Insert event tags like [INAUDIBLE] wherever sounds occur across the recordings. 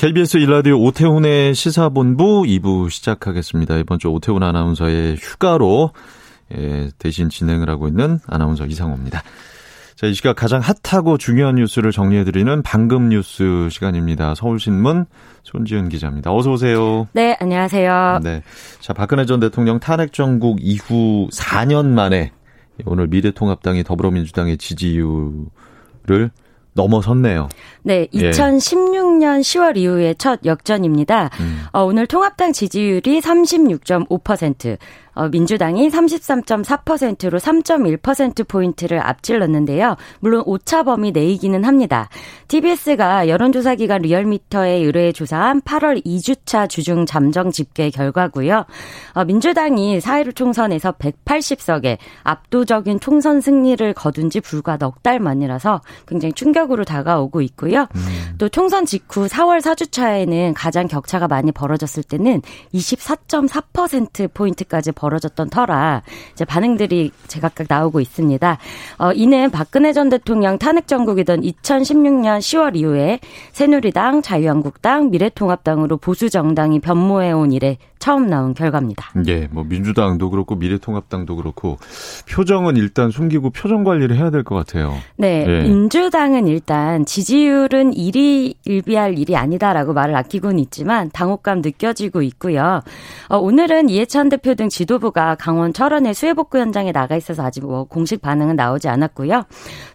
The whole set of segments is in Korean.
KBS 일라디오 오태훈의 시사본부 2부 시작하겠습니다. 이번 주 오태훈 아나운서의 휴가로 예, 대신 진행을 하고 있는 아나운서 이상호입니다. 자, 이 시각 가장 핫하고 중요한 뉴스를 정리해드리는 방금 뉴스 시간입니다. 서울신문 손지은 기자입니다. 어서 오세요. 네, 안녕하세요. 네. 자, 박근혜 전 대통령 탄핵 정국 이후 4년 만에 오늘 미래통합당이 더불어민주당의 지지율을 넘어섰네요. 네, 예. 2016년 10월 이후의 첫 역전입니다. 음. 어, 오늘 통합당 지지율이 36.5%, 어, 민주당이 33.4%로 3.1%포인트를 앞질렀는데요. 물론 오차범위 내이기는 합니다. TBS가 여론조사 기관 리얼미터에 의뢰해 조사한 8월 2주차 주중 잠정 집계 결과고요. 어, 민주당이 4.15 총선에서 180석에 압도적인 총선 승리를 거둔 지 불과 넉 달 만이라서 굉장히 충격으로 다가오고 있고요. 또 총선 직후 4월 4주차에는 가장 격차가 많이 벌어졌을 때는 24.4%포인트까지 벌어졌 던 터라 이제 반응들이 제각각 나오고 있습니다. 어, 이는 박근혜 전 대통령 탄핵 정국이던 2016년 10월 이후에 새누리당, 자유한국당, 미래통합당으로 보수 정당이 변모해온 이래 처음 나온 결과입니다. 예, 뭐 민주당도 그렇고 미래통합당도 그렇고 표정은 일단 숨기고 표정 관리를 해야 될 것 같아요. 네, 예. 민주당은 일단 지지율은 일이 일비할 일이 아니다라고 말을 아끼고는 있지만 당혹감 느껴지고 있고요. 어, 오늘은 이해찬 대표 등 지도부가 강원 철원의 수해 복구 현장에 나가 있어서 아직 뭐 공식 반응은 나오지 않았고요.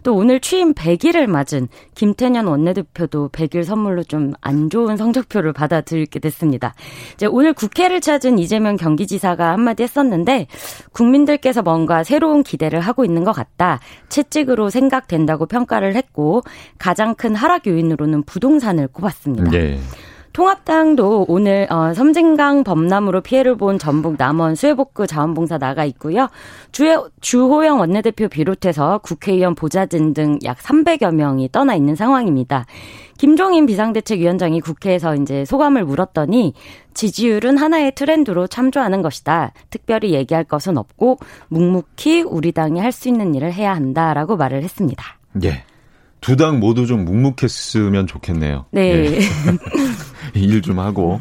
또 오늘 취임 100일을 맞은 김태년 원내대표도 100일 선물로 좀 안 좋은 성적표를 받아들이게 됐습니다. 이제 오늘 국회를 찾은 이재명 경기지사가 한마디 했었는데 국민들께서 뭔가 새로운 기대를 하고 있는 것 같다. 채찍으로 생각된다고 평가를 했고 가장 큰 하락 요인으로는 부동산을 꼽았습니다. 예. 통합당도 오늘 어, 섬진강 범람으로 피해를 본 전북 남원 수해복구 자원봉사 나가 있고요. 주, 주호영 원내대표 비롯해서 국회의원 보좌진 등 약 300여 명이 떠나 있는 상황입니다. 김종인 비상대책위원장이 국회에서 이제 소감을 물었더니 지지율은 하나의 트렌드로 참조하는 것이다. 특별히 얘기할 것은 없고 묵묵히 우리 당이 할 수 있는 일을 해야 한다라고 말을 했습니다. 예. 두 당 모두 좀 묵묵했으면 좋겠네요. 네. [LAUGHS] 일좀 하고.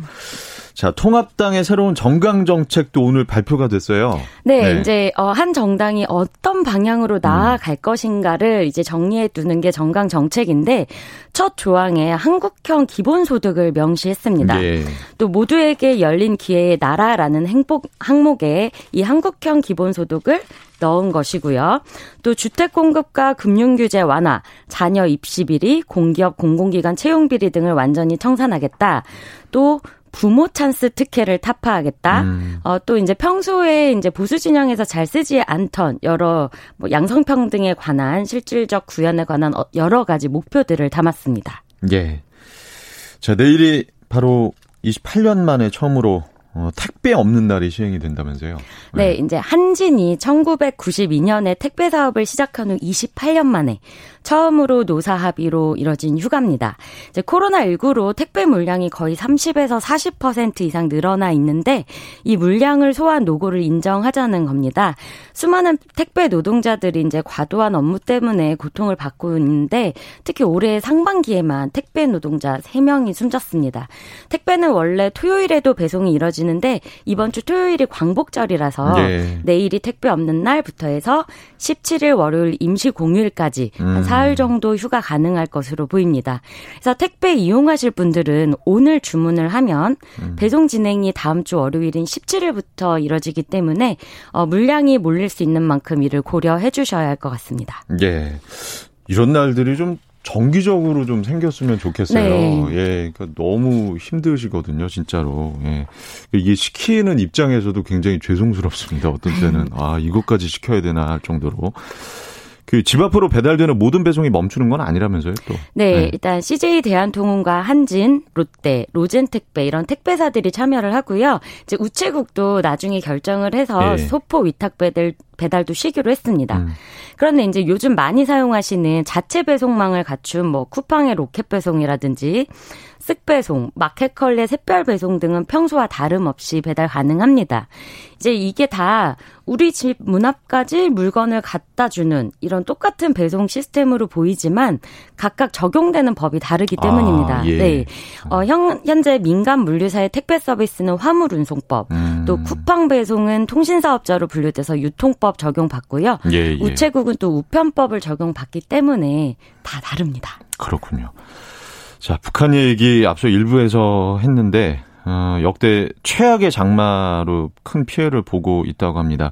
자, 통합당의 새로운 정강 정책도 오늘 발표가 됐어요. 네, 네. 이제 어, 한 정당이 어떤 방향으로 나아갈 것인가를 이제 정리해 두는 게 정강 정책인데 첫 조항에 한국형 기본소득을 명시했습니다. 예. 또 모두에게 열린 기회의 나라라는 행복 항목에 이 한국형 기본소득을 넣은 것이고요. 또 주택 공급과 금융 규제 완화, 자녀 입시 비리, 공기업 공공기관 채용 비리 등을 완전히 청산하겠다. 또 부모 찬스 특혜를 타파하겠다. 음. 어, 또 이제 평소에 이제 보수 진영에서 잘 쓰지 않던 여러 뭐 양성평등에 관한 실질적 구현에 관한 어- 여러 가지 목표들을 담았습니다. 예. 자, 내일이 바로 28년 만에 처음으로 어, 택배 없는 날이 시행이 된다면서요. 네, 이제 한진이 1992년에 택배 사업을 시작한 후 28년 만에 처음으로 노사 합의로 이뤄진 휴가입니다. 이제 코로나19로 택배 물량이 거의 30에서 40% 이상 늘어나 있는데 이 물량을 소화한 노고를 인정하자는 겁니다. 수많은 택배 노동자들이 이제 과도한 업무 때문에 고통을 받고 있는데 특히 올해 상반기에만 택배 노동자 3명이 숨졌습니다. 택배는 원래 토요일에도 배송이 이뤄지는데 이번 주 토요일이 광복절이라서 예. 내일이 택배 없는 날부터 해서 17일 월요일 임시 공휴일까지 한 음. 사흘 정도 휴가 가능할 것으로 보입니다. 그래서 택배 이용하실 분들은 오늘 주문을 하면 음. 배송 진행이 다음 주 월요일인 17일부터 이뤄지기 때문에 어, 물량이 몰릴 수 있는 만큼 이를 고려해 주셔야 할 것 같습니다. 예. 이런 날들이 좀 정기적으로 좀 생겼으면 좋겠어요. 네. 예. 그러니까 너무 힘드시거든요, 진짜로. 예. 이게 시키는 입장에서도 굉장히 죄송스럽습니다. 어떤 때는 아, 이것까지 시켜야 되나 할 정도로. 그 집 앞으로 배달되는 모든 배송이 멈추는 건 아니라면서요, 또. 네, 네. 일단 CJ 대한통운과 한진, 롯데, 로젠택배 이런 택배사들이 참여를 하고요. 이제 우체국도 나중에 결정을 해서 예. 소포 위탁 배달 배달도 쉬기로 했습니다. 음. 그런데 이제 요즘 많이 사용하시는 자체 배송망을 갖춘 뭐 쿠팡의 로켓 배송이라든지 쓱 배송, 마켓컬레 샛별 배송 등은 평소와 다름없이 배달 가능합니다. 이제 이게 다 우리 집 문 앞까지 물건을 갖다 주는 이런 똑같은 배송 시스템으로 보이지만 각각 적용되는 법이 다르기 때문입니다. 아, 예. 네. 어, 현, 현재 민간 물류사의 택배 서비스는 화물 운송법, 음. 또 쿠팡 배송은 통신사업자로 분류돼서 유통 법 적용받고요. 예, 예. 우체국은 또 우편법을 적용받기 때문에 다 다릅니다. 그렇군요. 자, 북한 얘기 앞서 일부에서 했는데, 어, 역대 최악의 장마로 큰 피해를 보고 있다고 합니다.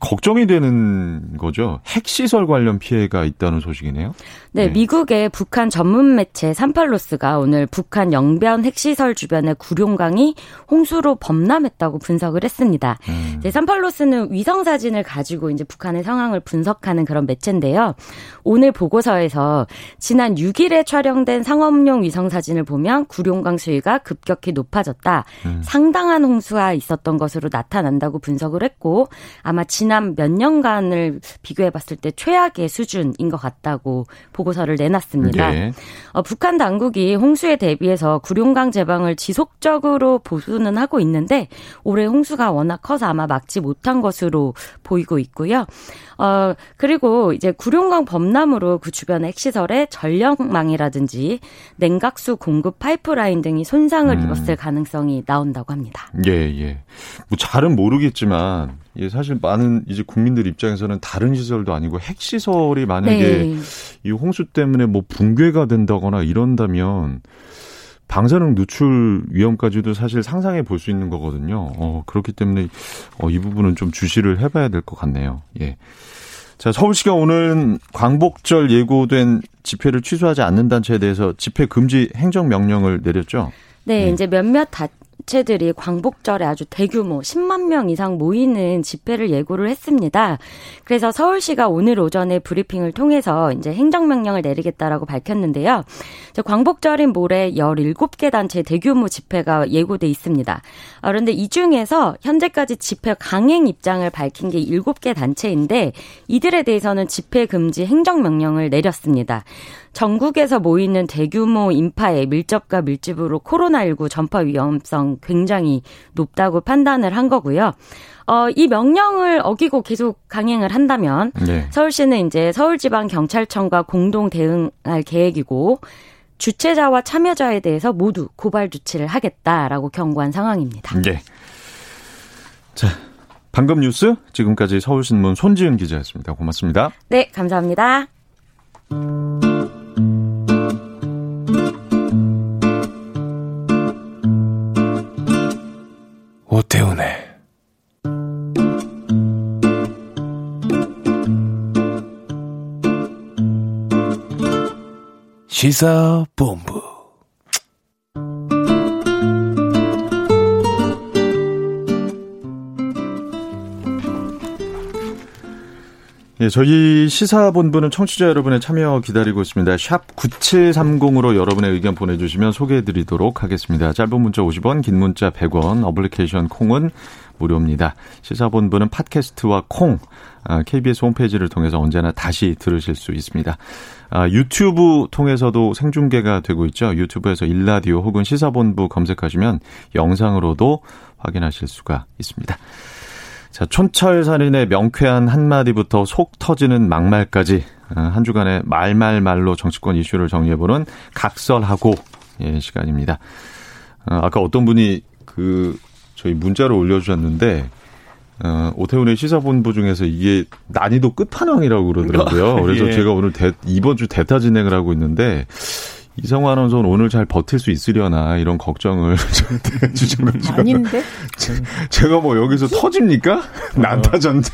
걱정이 되는 거죠. 핵시설 관련 피해가 있다는 소식이네요. 네, 네. 미국의 북한 전문 매체 산팔로스가 오늘 북한 영변 핵시설 주변의 구룡강이 홍수로 범람했다고 분석을 했습니다. 음. 이제 산팔로스는 위성 사진을 가지고 이제 북한의 상황을 분석하는 그런 매체인데요. 오늘 보고서에서 지난 6일에 촬영된 상업용 위성 사진을 보면 구룡강 수위가 급격히 높아졌다. 음. 상당한 홍수가 있었던 것으로 나타난다고 분석을 했고 아마 지 지난 몇 년간을 비교해 봤을 때 최악의 수준인 것 같다고 보고서를 내놨습니다. 네. 어, 북한 당국이 홍수에 대비해서 구룡강 제방을 지속적으로 보수는 하고 있는데 올해 홍수가 워낙 커서 아마 막지 못한 것으로 보이고 있고요. 어, 그리고 이제 구룡강 범람으로 그 주변의 핵시설에 전력망이라든지 냉각수 공급 파이프라인 등이 손상을 음. 입었을 가능성이 나온다고 합니다. 예, 예. 뭐 잘은 모르겠지만 예, 사실 많은 이제 국민들 입장에서는 다른 시설도 아니고 핵 시설이 만약에 네. 이 홍수 때문에 뭐 붕괴가 된다거나 이런다면 방사능 누출 위험까지도 사실 상상해 볼 수 있는 거거든요. 어, 그렇기 때문에 어, 이 부분은 좀 주시를 해봐야 될 것 같네요. 예. 자, 서울시가 오늘 광복절 예고된 집회를 취소하지 않는 단체에 대해서 집회 금지 행정 명령을 내렸죠. 네, 네. 이제 몇몇 다, 업체들이 광복절에 아주 대규모 10만 명 이상 모이는 집회를 예고를 했습니다. 그래서 서울시가 오늘 오전에 브리핑을 통해서 이제 행정명령을 내리겠다라고 밝혔는데요. 광복절인 모레 17개 단체 대규모 집회가 예고돼 있습니다. 아, 그런데 이 중에서 현재까지 집회 강행 입장을 밝힌 게 7개 단체인데 이들에 대해서는 집회 금지 행정명령을 내렸습니다. 전국에서 모이는 대규모 인파의 밀접과 밀집으로 코로나19 전파 위험성 굉장히 높다고 판단을 한 거고요. 어, 이 명령을 어기고 계속 강행을 한다면 네. 서울시는 이제 서울지방경찰청과 공동 대응할 계획이고 주최자와 참여자에 대해서 모두 고발 조치를 하겠다라고 경고한 상황입니다. 네. 자, 방금 뉴스 지금까지 서울신문 손지은 기자였습니다. 고맙습니다. 네, 감사합니다. 오태훈의 시사본부 예, 저희 시사본부는 청취자 여러분의 참여 기다리고 있습니다. 샵 9730으로 여러분의 의견 보내주시면 소개해드리도록 하겠습니다. 짧은 문자 50원, 긴 문자 100원, 어플리케이션 콩은 무료입니다. 시사본부는 팟캐스트와 콩, KBS 아, 홈페이지를 통해서 언제나 다시 들으실 수 있습니다. 아, 유튜브 통해서도 생중계가 되고 있죠. 유튜브에서 일라디오 혹은 시사본부 검색하시면 영상으로도 확인하실 수가 있습니다. 자, 촌철살인의 명쾌한 한마디부터 속 터지는 막말까지 어, 한 주간의 말말말로 정치권 이슈를 정리해보는 각설하고 예, 시간입니다. 어, 아까 어떤 분이 그 저희 문자를 올려주셨는데 어, 오태훈의 시사본부 중에서 이게 난이도 끝판왕이라고 그러더라고요. [LAUGHS] 그래서 예. 제가 오늘 대, 이번 주 대타 진행을 하고 있는데 이성화 아나운서는 오늘 잘 버틸 수 있으려나 이런 걱정을 [LAUGHS] 저한테 해주셔가지고 아닌데 [LAUGHS] 제가 뭐 여기서 터집니까? [LAUGHS] 난타 전쟁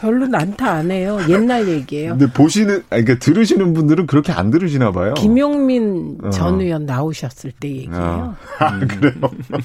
별로 난타 안 해요 옛날 얘기예요. 근데 보시는 그러니까 들으시는 분들은 그렇게 안 들으시나 봐요. 김용민 어. 전 의원 나오셨을 때 얘기예요. 아, 아 그래요?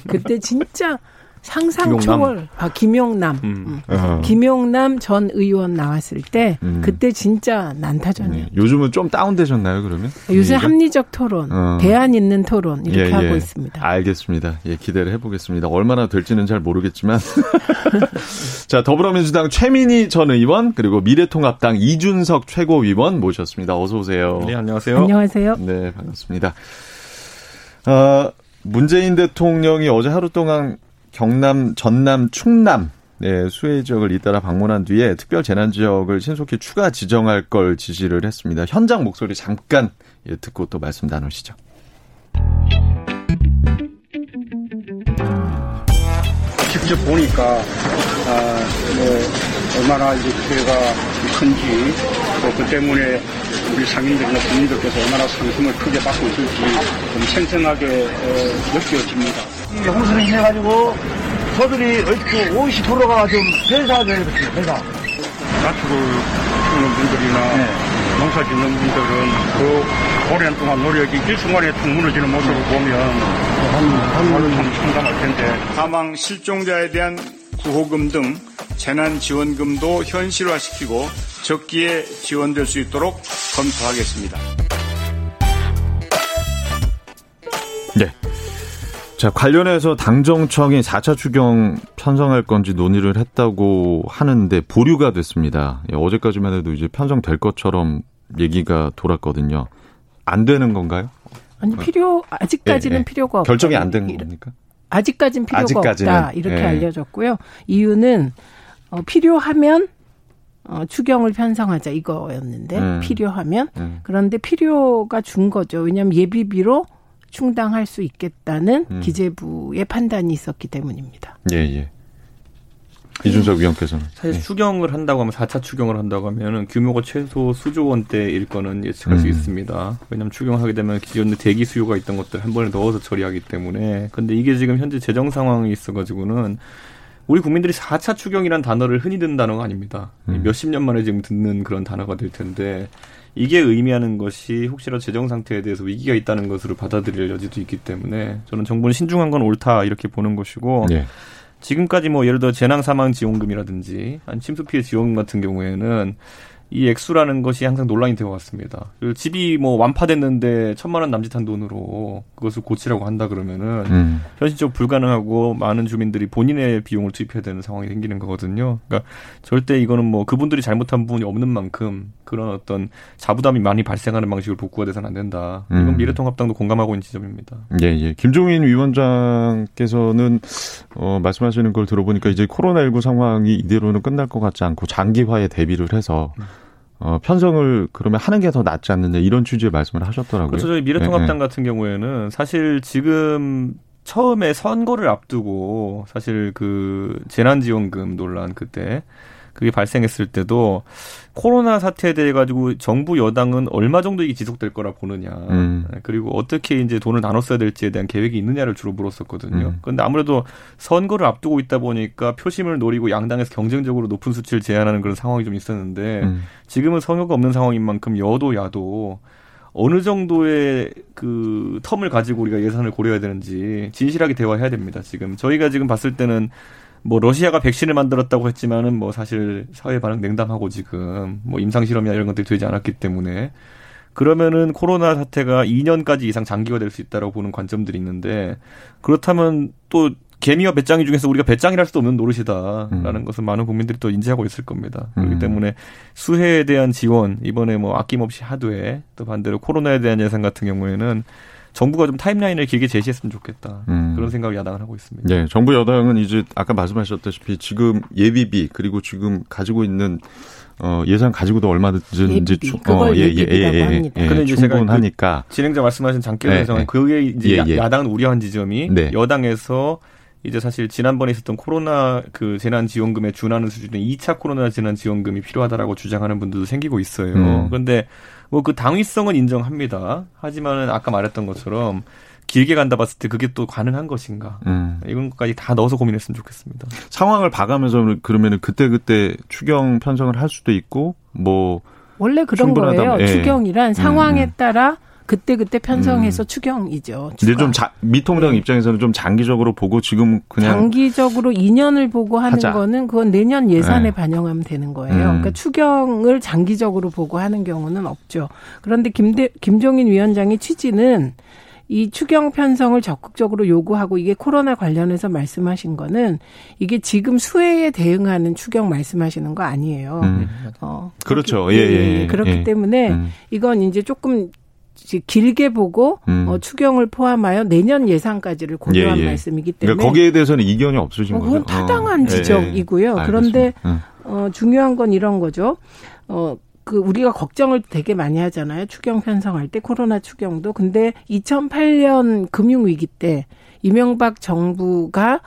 그때 진짜 상상? 초월. 아 김용남. 음. 음. 어. 김용남 전 의원 나왔을 때 음. 그때 진짜 난타전이에요. 네. 요즘은 좀 다운되셨나요, 그러면? 요새? 합리적 토론, 어. 대안 있는 토론 이렇게 예, 하고 예. 있습니다. 알겠습니다. 예, 기대를 해보겠습니다. 얼마나 될지는 잘 모르겠지만. [LAUGHS] 자, 더불어민주당 최민희 전 의원, 그리고 미래통합당 이준석 최고위원 모셨습니다. 어서 오세요. 네, 안녕하세요. 안녕하세요. 네, 반갑습니다. 어, 문재인 대통령이 어제 하루 동안 경남, 전남, 충남, 네, 수해 지역을 잇따라 방문한 뒤에 특별 재난 지역을 신속히 추가 지정할 걸 지시를 했습니다. 현장 목소리 잠깐 예, 듣고 또 말씀 나누시죠. 직접 보니까 아, 뭐 얼마나 이제 피해가 큰지 또그 때문에 우리 상인들이나 국민들께서 얼마나 상심을 크게 받고 있을지 좀 생생하게 어, 느껴집니다. 이게 홍수로 인해 가지고 저들이 어떻게 50%가 좀 거죠, 회사. 가축을 키우는 분들이나 네. 농사 짓는 분들은 그 오랜 동안 노력이 일순간에 툭 무너지는 모습을 보면 바로 참 참담할 텐데 사망 실종자에 대한 구호금 등 재난 지원금도 현실화시키고 적기에 지원될 수 있도록 검토하겠습니다. 자, 관련해서 당정청이 4차 추경 편성할 건지 논의를 했다고 하는데 보류가 됐습니다. 예, 어제까지만 해도 이제 편성될 것처럼 얘기가 돌았거든요. 안 되는 건가요? 아니 필요 아직까지는 예, 예. 필요가 없다. 결정이 안 된 겁니까? 아직까지는 필요가 아직까지는. 없다 이렇게 예. 알려졌고요. 이유는 어, 필요하면 어, 추경을 편성하자 이거였는데 음. 필요하면 음. 그런데 필요가 준 거죠. 왜냐하면 예비비로 충당할 수 있겠다는 음. 기재부의 판단이 있었기 때문입니다. 예, 예. 이준석 위원께서는. 사실 예. 추경을 한다고 하면 4차 추경을 한다고 하면은 규모가 최소 수조 원대일 거는 예측할 수 음. 있습니다. 왜냐하면 추경을 하게 되면 기존에 대기 수요가 있던 것들 한 번에 넣어서 처리하기 때문에. 근데 이게 지금 현재 재정 상황이 있어가지고는 우리 국민들이 4차 추경이란 단어를 흔히 듣는 단어가 아닙니다. 음. 몇십 년 만에 지금 듣는 그런 단어가 될 텐데 이게 의미하는 것이 혹시라도 재정 상태에 대해서 위기가 있다는 것으로 받아들일 여지도 있기 때문에 저는 정부는 신중한 건 옳다 이렇게 보는 것이고 예. 지금까지 뭐 예를 들어 재난 사망 지원금이라든지 아니 침수 피해 지원금 같은 경우에는 이 액수라는 것이 항상 논란이 되어 왔습니다. 집이 뭐 완파됐는데 천만 원 남짓한 돈으로 그것을 고치라고 한다 그러면은 음. 현실적으로 불가능하고 많은 주민들이 본인의 비용을 투입해야 되는 상황이 생기는 거거든요. 그러니까 절대 이거는 뭐 그분들이 잘못한 부분이 없는 만큼 그런 어떤 자부담이 많이 발생하는 방식으로 복구가 돼서는 안 된다. 이건 음. 미래통합당도 공감하고 있는 지점입니다. 예, 예. 김종인 위원장께서는 어, 말씀하시는 걸 들어보니까 이제 코로나19 상황이 이대로는 끝날 것 같지 않고 장기화에 대비를 해서 어, 편성을 그러면 하는 게 더 낫지 않느냐 이런 취지의 말씀을 하셨더라고요. 그렇죠. 저희 미래통합당 예, 같은 경우에는 사실 지금 처음에 선거를 앞두고 사실 그 재난지원금 논란 그때 그게 발생했을 때도 코로나 사태에 대해 가지고 정부 여당은 얼마 정도 이게 지속될 거라 보느냐 음. 그리고 어떻게 이제 돈을 나눠 써야 될지에 대한 계획이 있느냐를 주로 물었었거든요. 음. 그런데 아무래도 선거를 앞두고 있다 보니까 표심을 노리고 양당에서 경쟁적으로 높은 수치를 제안하는 그런 상황이 좀 있었는데 음. 지금은 선거가 없는 상황인 만큼 여도 야도 어느 정도의 그 텀을 가지고 우리가 예산을 고려해야 되는지 진실하게 대화해야 됩니다. 지금 저희가 지금 봤을 때는 뭐 러시아가 백신을 만들었다고 했지만은 뭐 사실 사회 반응 냉담하고 지금 뭐 임상 실험이나 이런 것들이 되지 않았기 때문에 그러면은 코로나 사태가 2년까지 이상 장기화될 수 있다라고 보는 관점들이 있는데 그렇다면 또 개미와 배짱이 중에서 우리가 배짱이랄 수도 없는 노릇이다라는 음. 것은 많은 국민들이 또 인지하고 있을 겁니다. 그렇기 음. 때문에 수해에 대한 지원 이번에 뭐 아낌없이 하되 또 반대로 코로나에 대한 예산 같은 경우에는 정부가 좀 타임라인을 길게 제시했으면 좋겠다 음. 그런 생각을 야당을 하고 있습니다. 예, 정부 여당은 이제 아까 말씀하셨다시피 지금 예비비 그리고 지금 가지고 있는 어, 예산 가지고도 얼마든지 예비비. 충- 그걸 예비비라고 합니다. 근데 이제 제가 충분하니까 진행자 말씀하신 네, 예상은 네. 그게 이제 예, 야- 예. 야당은 우려한 지점이 네. 여당에서 이제 사실 지난번에 있었던 코로나 그 재난 지원금에 준하는 수준의 2차 코로나 재난 지원금이 필요하다라고 주장하는 분들도 생기고 있어요. 음. 그런데 뭐 그 당위성은 인정합니다. 하지만은 아까 말했던 것처럼 길게 간다 봤을 때 그게 또 가능한 것인가? 음. 이런 것까지 다 넣어서 고민했으면 좋겠습니다. 상황을 봐가면서 그러면은 그때 그때 추경 편성을 할 수도 있고 뭐 원래 그런 충분하다면, 거예요. 예. 추경이란 상황에 음, 음. 따라 그때 그때 편성해서 음. 추경이죠. 근데 좀 자, 미통당 네. 입장에서는 좀 장기적으로 보고 지금 그냥 장기적으로 2년을 보고 하는 하자. 거는 그건 내년 예산에 네. 반영하면 되는 거예요. 음. 그러니까 추경을 장기적으로 보고 하는 경우는 없죠. 그런데 김대, 김종인 위원장의 취지는 이 추경 편성을 적극적으로 요구하고 이게 코로나 관련해서 말씀하신 거는 이게 지금 수혜에 대응하는 추경 말씀하시는 거 아니에요. 음. 어, 그렇죠. 예, 예, 예. 그렇기 예. 때문에 음. 이건 이제 조금 길게 보고 음. 어, 추경을 포함하여 내년 예산까지를 고려한 예, 예. 말씀이기 때문에 그러니까 거기에 대해서는 이견이 없으신 어, 거죠? 타당한 어. 지적이고요. 그런데 어, 중요한 건 이런 거죠. 어, 그 우리가 걱정을 되게 많이 하잖아요. 추경 편성할 때 코로나 추경도. 근데 2008년 금융 위기 때 이명박 정부가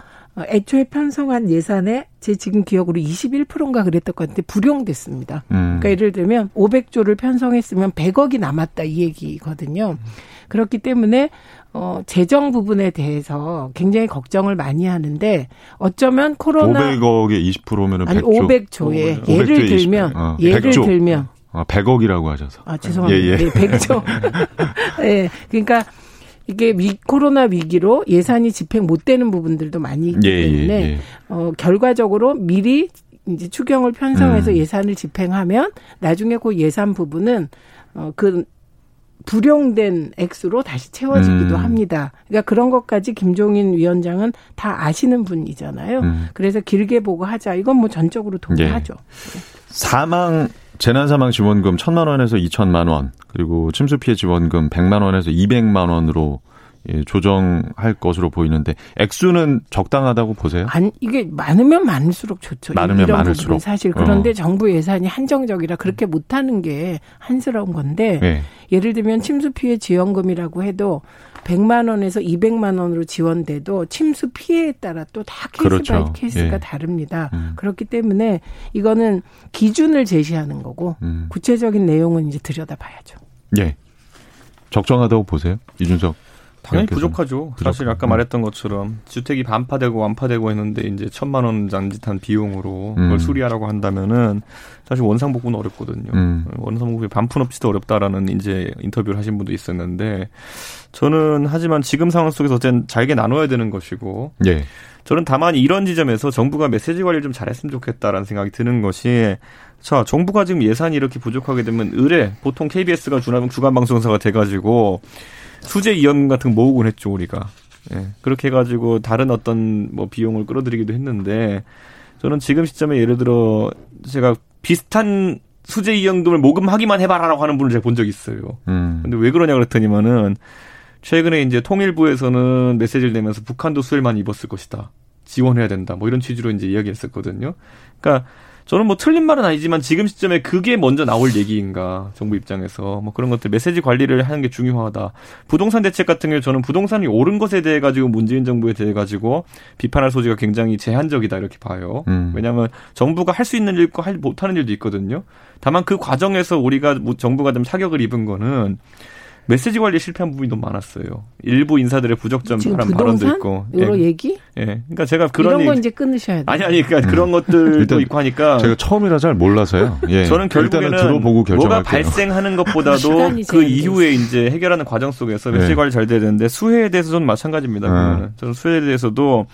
애초에 편성한 예산에 제 지금 기억으로 21%인가 그랬던 것 같은데 불용됐습니다. 음. 그러니까 예를 들면 500조를 편성했으면 100억이 남았다 이 얘기거든요. 그렇기 때문에 어 재정 부분에 대해서 굉장히 걱정을 많이 하는데 어쩌면 코로나 500억에 20%면은 100조. 아니 500조에 500조, 예를 들면 어, 예를 100조. 들면 아 100억이라고 하셔서. 아 죄송합니다. 예, 예. 네, 100조. [LAUGHS] 예. 네, 그러니까 이게 위, 코로나 위기로 예산이 집행 못 되는 부분들도 많이 있기 예, 예 때문에 예, 어 결과적으로 미리 이제 추경을 편성해서 음. 예산을 집행하면 나중에 그 예산 부분은 어그 불용된 액수로 다시 채워지기도 음. 합니다. 그러니까 그런 것까지 김종인 위원장은 다 아시는 분이잖아요. 음. 그래서 길게 보고 하자. 이건 뭐 전적으로 동의하죠. 예. 사망 재난 사망 지원금 1천만 원에서 2천만 원, 그리고 침수 피해 지원금 100만 원에서 200만 원으로 예, 조정할 것으로 보이는데 액수는 적당하다고 보세요? 아니 이게 많으면 많을수록 좋죠. 많으면 많을수록 사실 그런데 어. 정부 예산이 한정적이라 그렇게 못하는 게 한스러운 건데 네. 예를 들면 침수 피해 지원금이라고 해도 100만 원에서 200만 원으로 지원돼도 침수 피해에 따라 또 다 케이스 그렇죠. by case가 예. 다릅니다. 음. 그렇기 때문에 이거는 기준을 제시하는 거고 음. 구체적인 내용은 이제 들여다봐야죠. 예. 적정하다고 보세요? 이준석 당연히 부족하죠. 부족. 사실 아까 음. 말했던 것처럼 주택이 반파되고 완파되고 했는데 이제 천만 원 잠짓한 비용으로 그걸 음. 수리하라고 한다면은 사실 원상복구는 어렵거든요. 음. 원상복구에 반푼 없이도 어렵다라는 이제 인터뷰를 하신 분도 있었는데 저는 하지만 지금 상황 속에서 어쨌든 잘게 나눠야 되는 것이고 예. 저는 다만 이런 지점에서 정부가 메시지 관리를 좀 잘했으면 좋겠다라는 생각이 드는 것이 자 정부가 지금 예산이 이렇게 부족하게 되면 의뢰 보통 KBS가 주간 방송사가 돼가지고 수제 이연 같은 거 모으곤 했죠 우리가. 예. 그렇게 해가지고 다른 어떤 뭐 비용을 끌어들이기도 했는데 저는 지금 시점에 예를 들어 제가 비슷한 수제 이연금을 모금하기만 해봐라라고 하는 분을 제가 본 적이 있어요. 음. 근데 왜 그러냐 그랬더니만은 최근에 이제 통일부에서는 메시지를 내면서 북한도 수혜만 입었을 것이다. 지원해야 된다. 뭐 이런 취지로 이제 이야기했었거든요. 그러니까 저는 뭐 틀린 말은 아니지만 지금 시점에 그게 먼저 나올 얘기인가 정부 입장에서 뭐 그런 것들 메시지 관리를 하는 게 중요하다. 부동산 대책 같은 경우 저는 부동산이 오른 것에 대해 가지고 문재인 정부에 대해 가지고 비판할 소지가 굉장히 제한적이다 이렇게 봐요. 음. 왜냐하면 정부가 할 수 있는 일과 할 못하는 일도 있거든요. 다만 그 과정에서 우리가 정부가 좀 사격을 입은 거는 메시지 관리 실패한 부분이 너무 많았어요. 일부 인사들의 부적절한 발언도 있고. 여러 예. 얘기? 예. 그러니까 제가 그런 이런 거 이제 끊으셔야 돼요. 아니 아니 그러니까 음. 그런 것들도 있고 하니까 제가 처음이라 잘 몰라서요. 예. [LAUGHS] 저는 결국에는 들어보고 뭐가 발생하는 것보다도 [LAUGHS] 그 이후에 이제 해결하는 과정 속에서 메시지 예. 관리 잘 돼야 되는데 수혜에 대해서는 마찬가지입니다. 음. 저는 수혜에 대해서도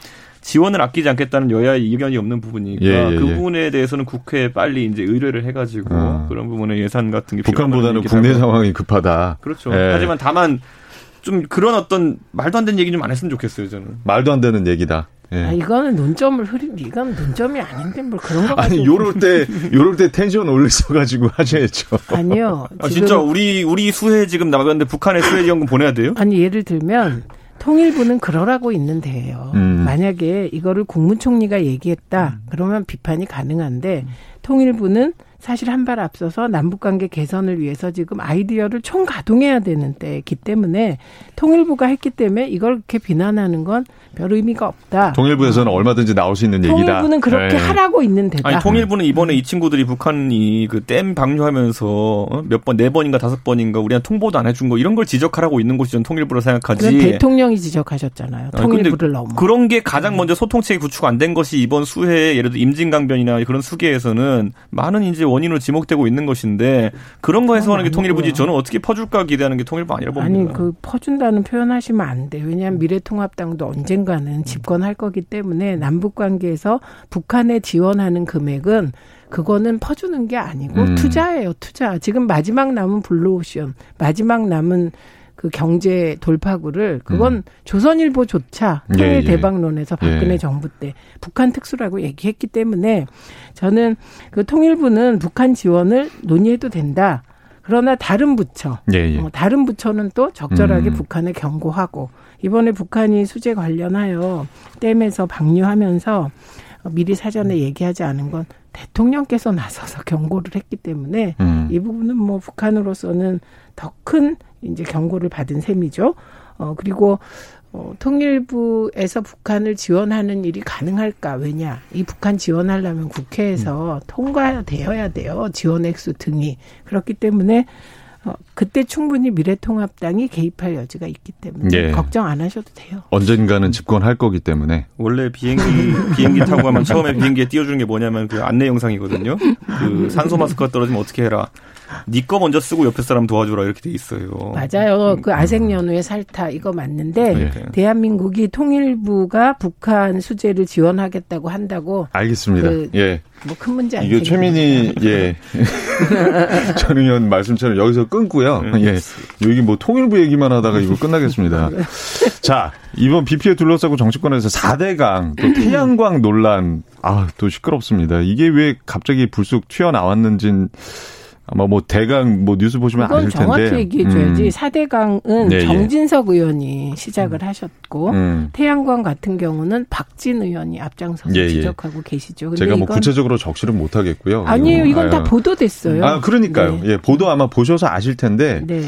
지원을 아끼지 않겠다는 여야의 이견이 없는 부분이니까 예, 예, 그 예. 부분에 대해서는 국회에 빨리 이제 의뢰를 해가지고 어. 그런 부분에 예산 같은 게 북한보다는 국내 상황이 급하다. 그렇죠. 예. 하지만 다만 좀 그런 어떤 말도 안 되는 얘기 좀 안 했으면 좋겠어요 저는. 말도 안 되는 얘기다. 예. 아, 이거는 논점을 흐린, 이건 논점이 아닌데, 뭐 그런 거 아니, 요럴 때, 요럴 때 텐션 올리셔가지고 하셔야죠. 아니요. 아, 진짜 우리, 우리 수혜 지금 나갔는데 북한에 수혜 지원금 보내야 돼요? 아니, 예를 들면, 통일부는 그러라고 있는데요. 음. 만약에 이거를 국무총리가 얘기했다. 음. 그러면 비판이 가능한데 음. 통일부는 사실 한 발 앞서서 남북관계 개선을 위해서 지금 아이디어를 총 가동해야 되는 때이기 때문에 통일부가 했기 때문에 이걸 그렇게 비난하는 건 별 의미가 없다. 통일부에서는 얼마든지 나올 수 있는 얘기다. 통일부는 그렇게 네. 하라고 있는 데다. 아니 통일부는 이번에 이 친구들이 북한이 그 댐 방류하면서 어? 몇 번, 네 번인가 다섯 번인가 우리한 통보도 안 해준 거 이런 걸 지적하라고 있는 곳이 전 통일부로 생각하지. 대통령이 지적하셨잖아요. 통일부를 너무. 그런 게 가장 먼저 소통체계 구축 안 된 것이 이번 수해 예를 들어 임진강변이나 그런 수계에서는 많은 이제 원인으로 지목되고 있는 것인데 그런 거 해소하는 게 통일부지 저는 어떻게 퍼줄까 기대하는 게 통일부 아니라고 봅니다. 아니 그 퍼준다는 표현하시면 안 돼. 왜냐하면 미래통합당도 언젠가는 집권할 거기 때문에 남북 관계에서 북한에 지원하는 금액은 그거는 퍼주는 게 아니고 음. 투자예요, 투자. 지금 마지막 남은 블루오션, 마지막 남은 그 경제 돌파구를 그건 음. 조선일보조차 통일 예, 예. 대박론에서 박근혜 예. 정부 때 북한 특수라고 얘기했기 때문에 저는 그 통일부는 북한 지원을 논의해도 된다. 그러나 다른 부처, 예, 예. 어, 다른 부처는 또 적절하게 음. 북한에 경고하고 이번에 북한이 수재 관련하여 댐에서 방류하면서 미리 사전에 얘기하지 않은 건 대통령께서 나서서 경고를 했기 때문에 음. 이 부분은 뭐 북한으로서는 더 큰 이제 경고를 받은 셈이죠. 어 그리고 어, 통일부에서 북한을 지원하는 일이 가능할까? 왜냐? 이 북한 지원하려면 국회에서 음. 통과되어야 돼요. 지원 액수 등이. 그렇기 때문에 어, 그때 충분히 미래통합당이 개입할 여지가 있기 때문에 예. 걱정 안 하셔도 돼요. 언젠가는 집권할 거기 때문에. 원래 비행기 비행기 타고 가면 처음에 비행기에 띄워주는 게 뭐냐면 그 안내 영상이거든요. 그 산소 마스크가 떨어지면 어떻게 해라. 니거 먼저 쓰고 옆에 사람 도와주라 이렇게 돼 있어요. 맞아요. 그 아색 연후의 살타 이거 맞는데 네. 대한민국이 통일부가 북한 수재를 지원하겠다고 한다고. 알겠습니다. 그 예. 뭐 큰 문제 아니에요. 이게 최민희 예. [LAUGHS] 전 의원 말씀처럼 여기서 끊고요. 네. 예. 여기 뭐 통일부 얘기만 하다가 이거 끝나겠습니다. [LAUGHS] 자, 이번 BP에 둘러싸고 정치권에서 4대강 또 태양광 논란 아, 또 시끄럽습니다. 이게 왜 갑자기 불쑥 튀어나왔는진 아마 뭐 대강 뭐 뉴스 보시면 아실 텐데. 정확히 얘기해줘야지. 음. 4대강은 네, 예. 정진석 의원이 시작을 음. 하셨고 음. 태양광 같은 경우는 박진 의원이 앞장서서 예, 예. 지적하고 계시죠. 제가 뭐 구체적으로 적시는 못 하겠고요. 아니에요. 이건 아유. 다 보도됐어요. 아 그러니까요. 네. 예, 보도 아마 보셔서 아실 텐데. 네.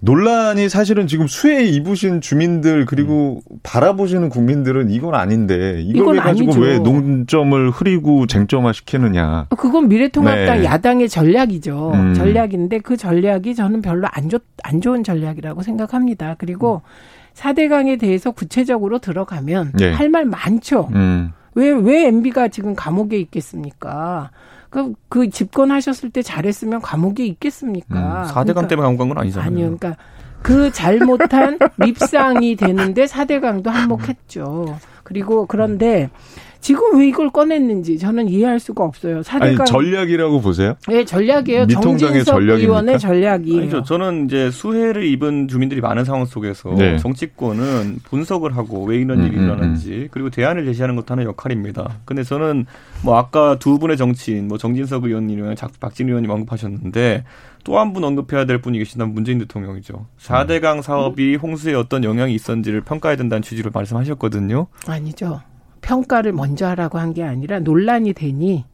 논란이 사실은 지금 수해 입으신 주민들 그리고 음. 바라보시는 국민들은 이건 아닌데 이걸 왜 가지고 아니죠. 왜 논점을 흐리고 쟁점화 시키느냐. 그건 미래통합당 네. 야당의 전략이죠. 음. 전략인데 그 전략이 저는 별로 안, 좋, 안 좋은 전략이라고 생각합니다. 그리고 사대강에 대해서 구체적으로 들어가면 네. 할말 많죠. 음. 왜, 왜 MB가 지금 감옥에 있겠습니까? 그, 그 집권하셨을 때 잘했으면 감옥에 있겠습니까? 음, 4대강 그러니까, 때문에 감옥 간 건 아니잖아요. 아니요. 그러니까 그 잘못한 [LAUGHS] 밉상이 되는데 4대강도 한몫했죠. 그리고 그런데 지금 왜 이걸 꺼냈는지 저는 이해할 수가 없어요. 사대강 아니, 전략이라고 보세요? 네, 전략이에요. 정진석 의원의 전략이에요. 아니죠. 저는 이제 수해를 입은 주민들이 많은 상황 속에서 네. 정치권은 분석을 하고 왜 이런 일이 음, 음, 일어났는지 음. 그리고 대안을 제시하는 것도 하나의 역할입니다. 근데 저는 뭐 아까 두 분의 정치인 뭐 정진석 의원님이랑 박진 의원님 언급하셨는데 또 한 분 언급해야 될 분이 계시다면 문재인 대통령이죠. 4대강 사업이 홍수에 어떤 영향이 있었는지를 평가해야 된다는 취지로 말씀하셨거든요. 아니죠. 평가를 먼저 하라고 한 게 아니라 논란이 되니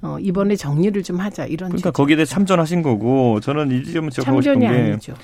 어, 이번에 정리를 좀 하자 이런. 그러니까 취지. 거기에 대해 참전하신 거고 저는 이 지점은 제가 참전이 싶은 게 아니죠.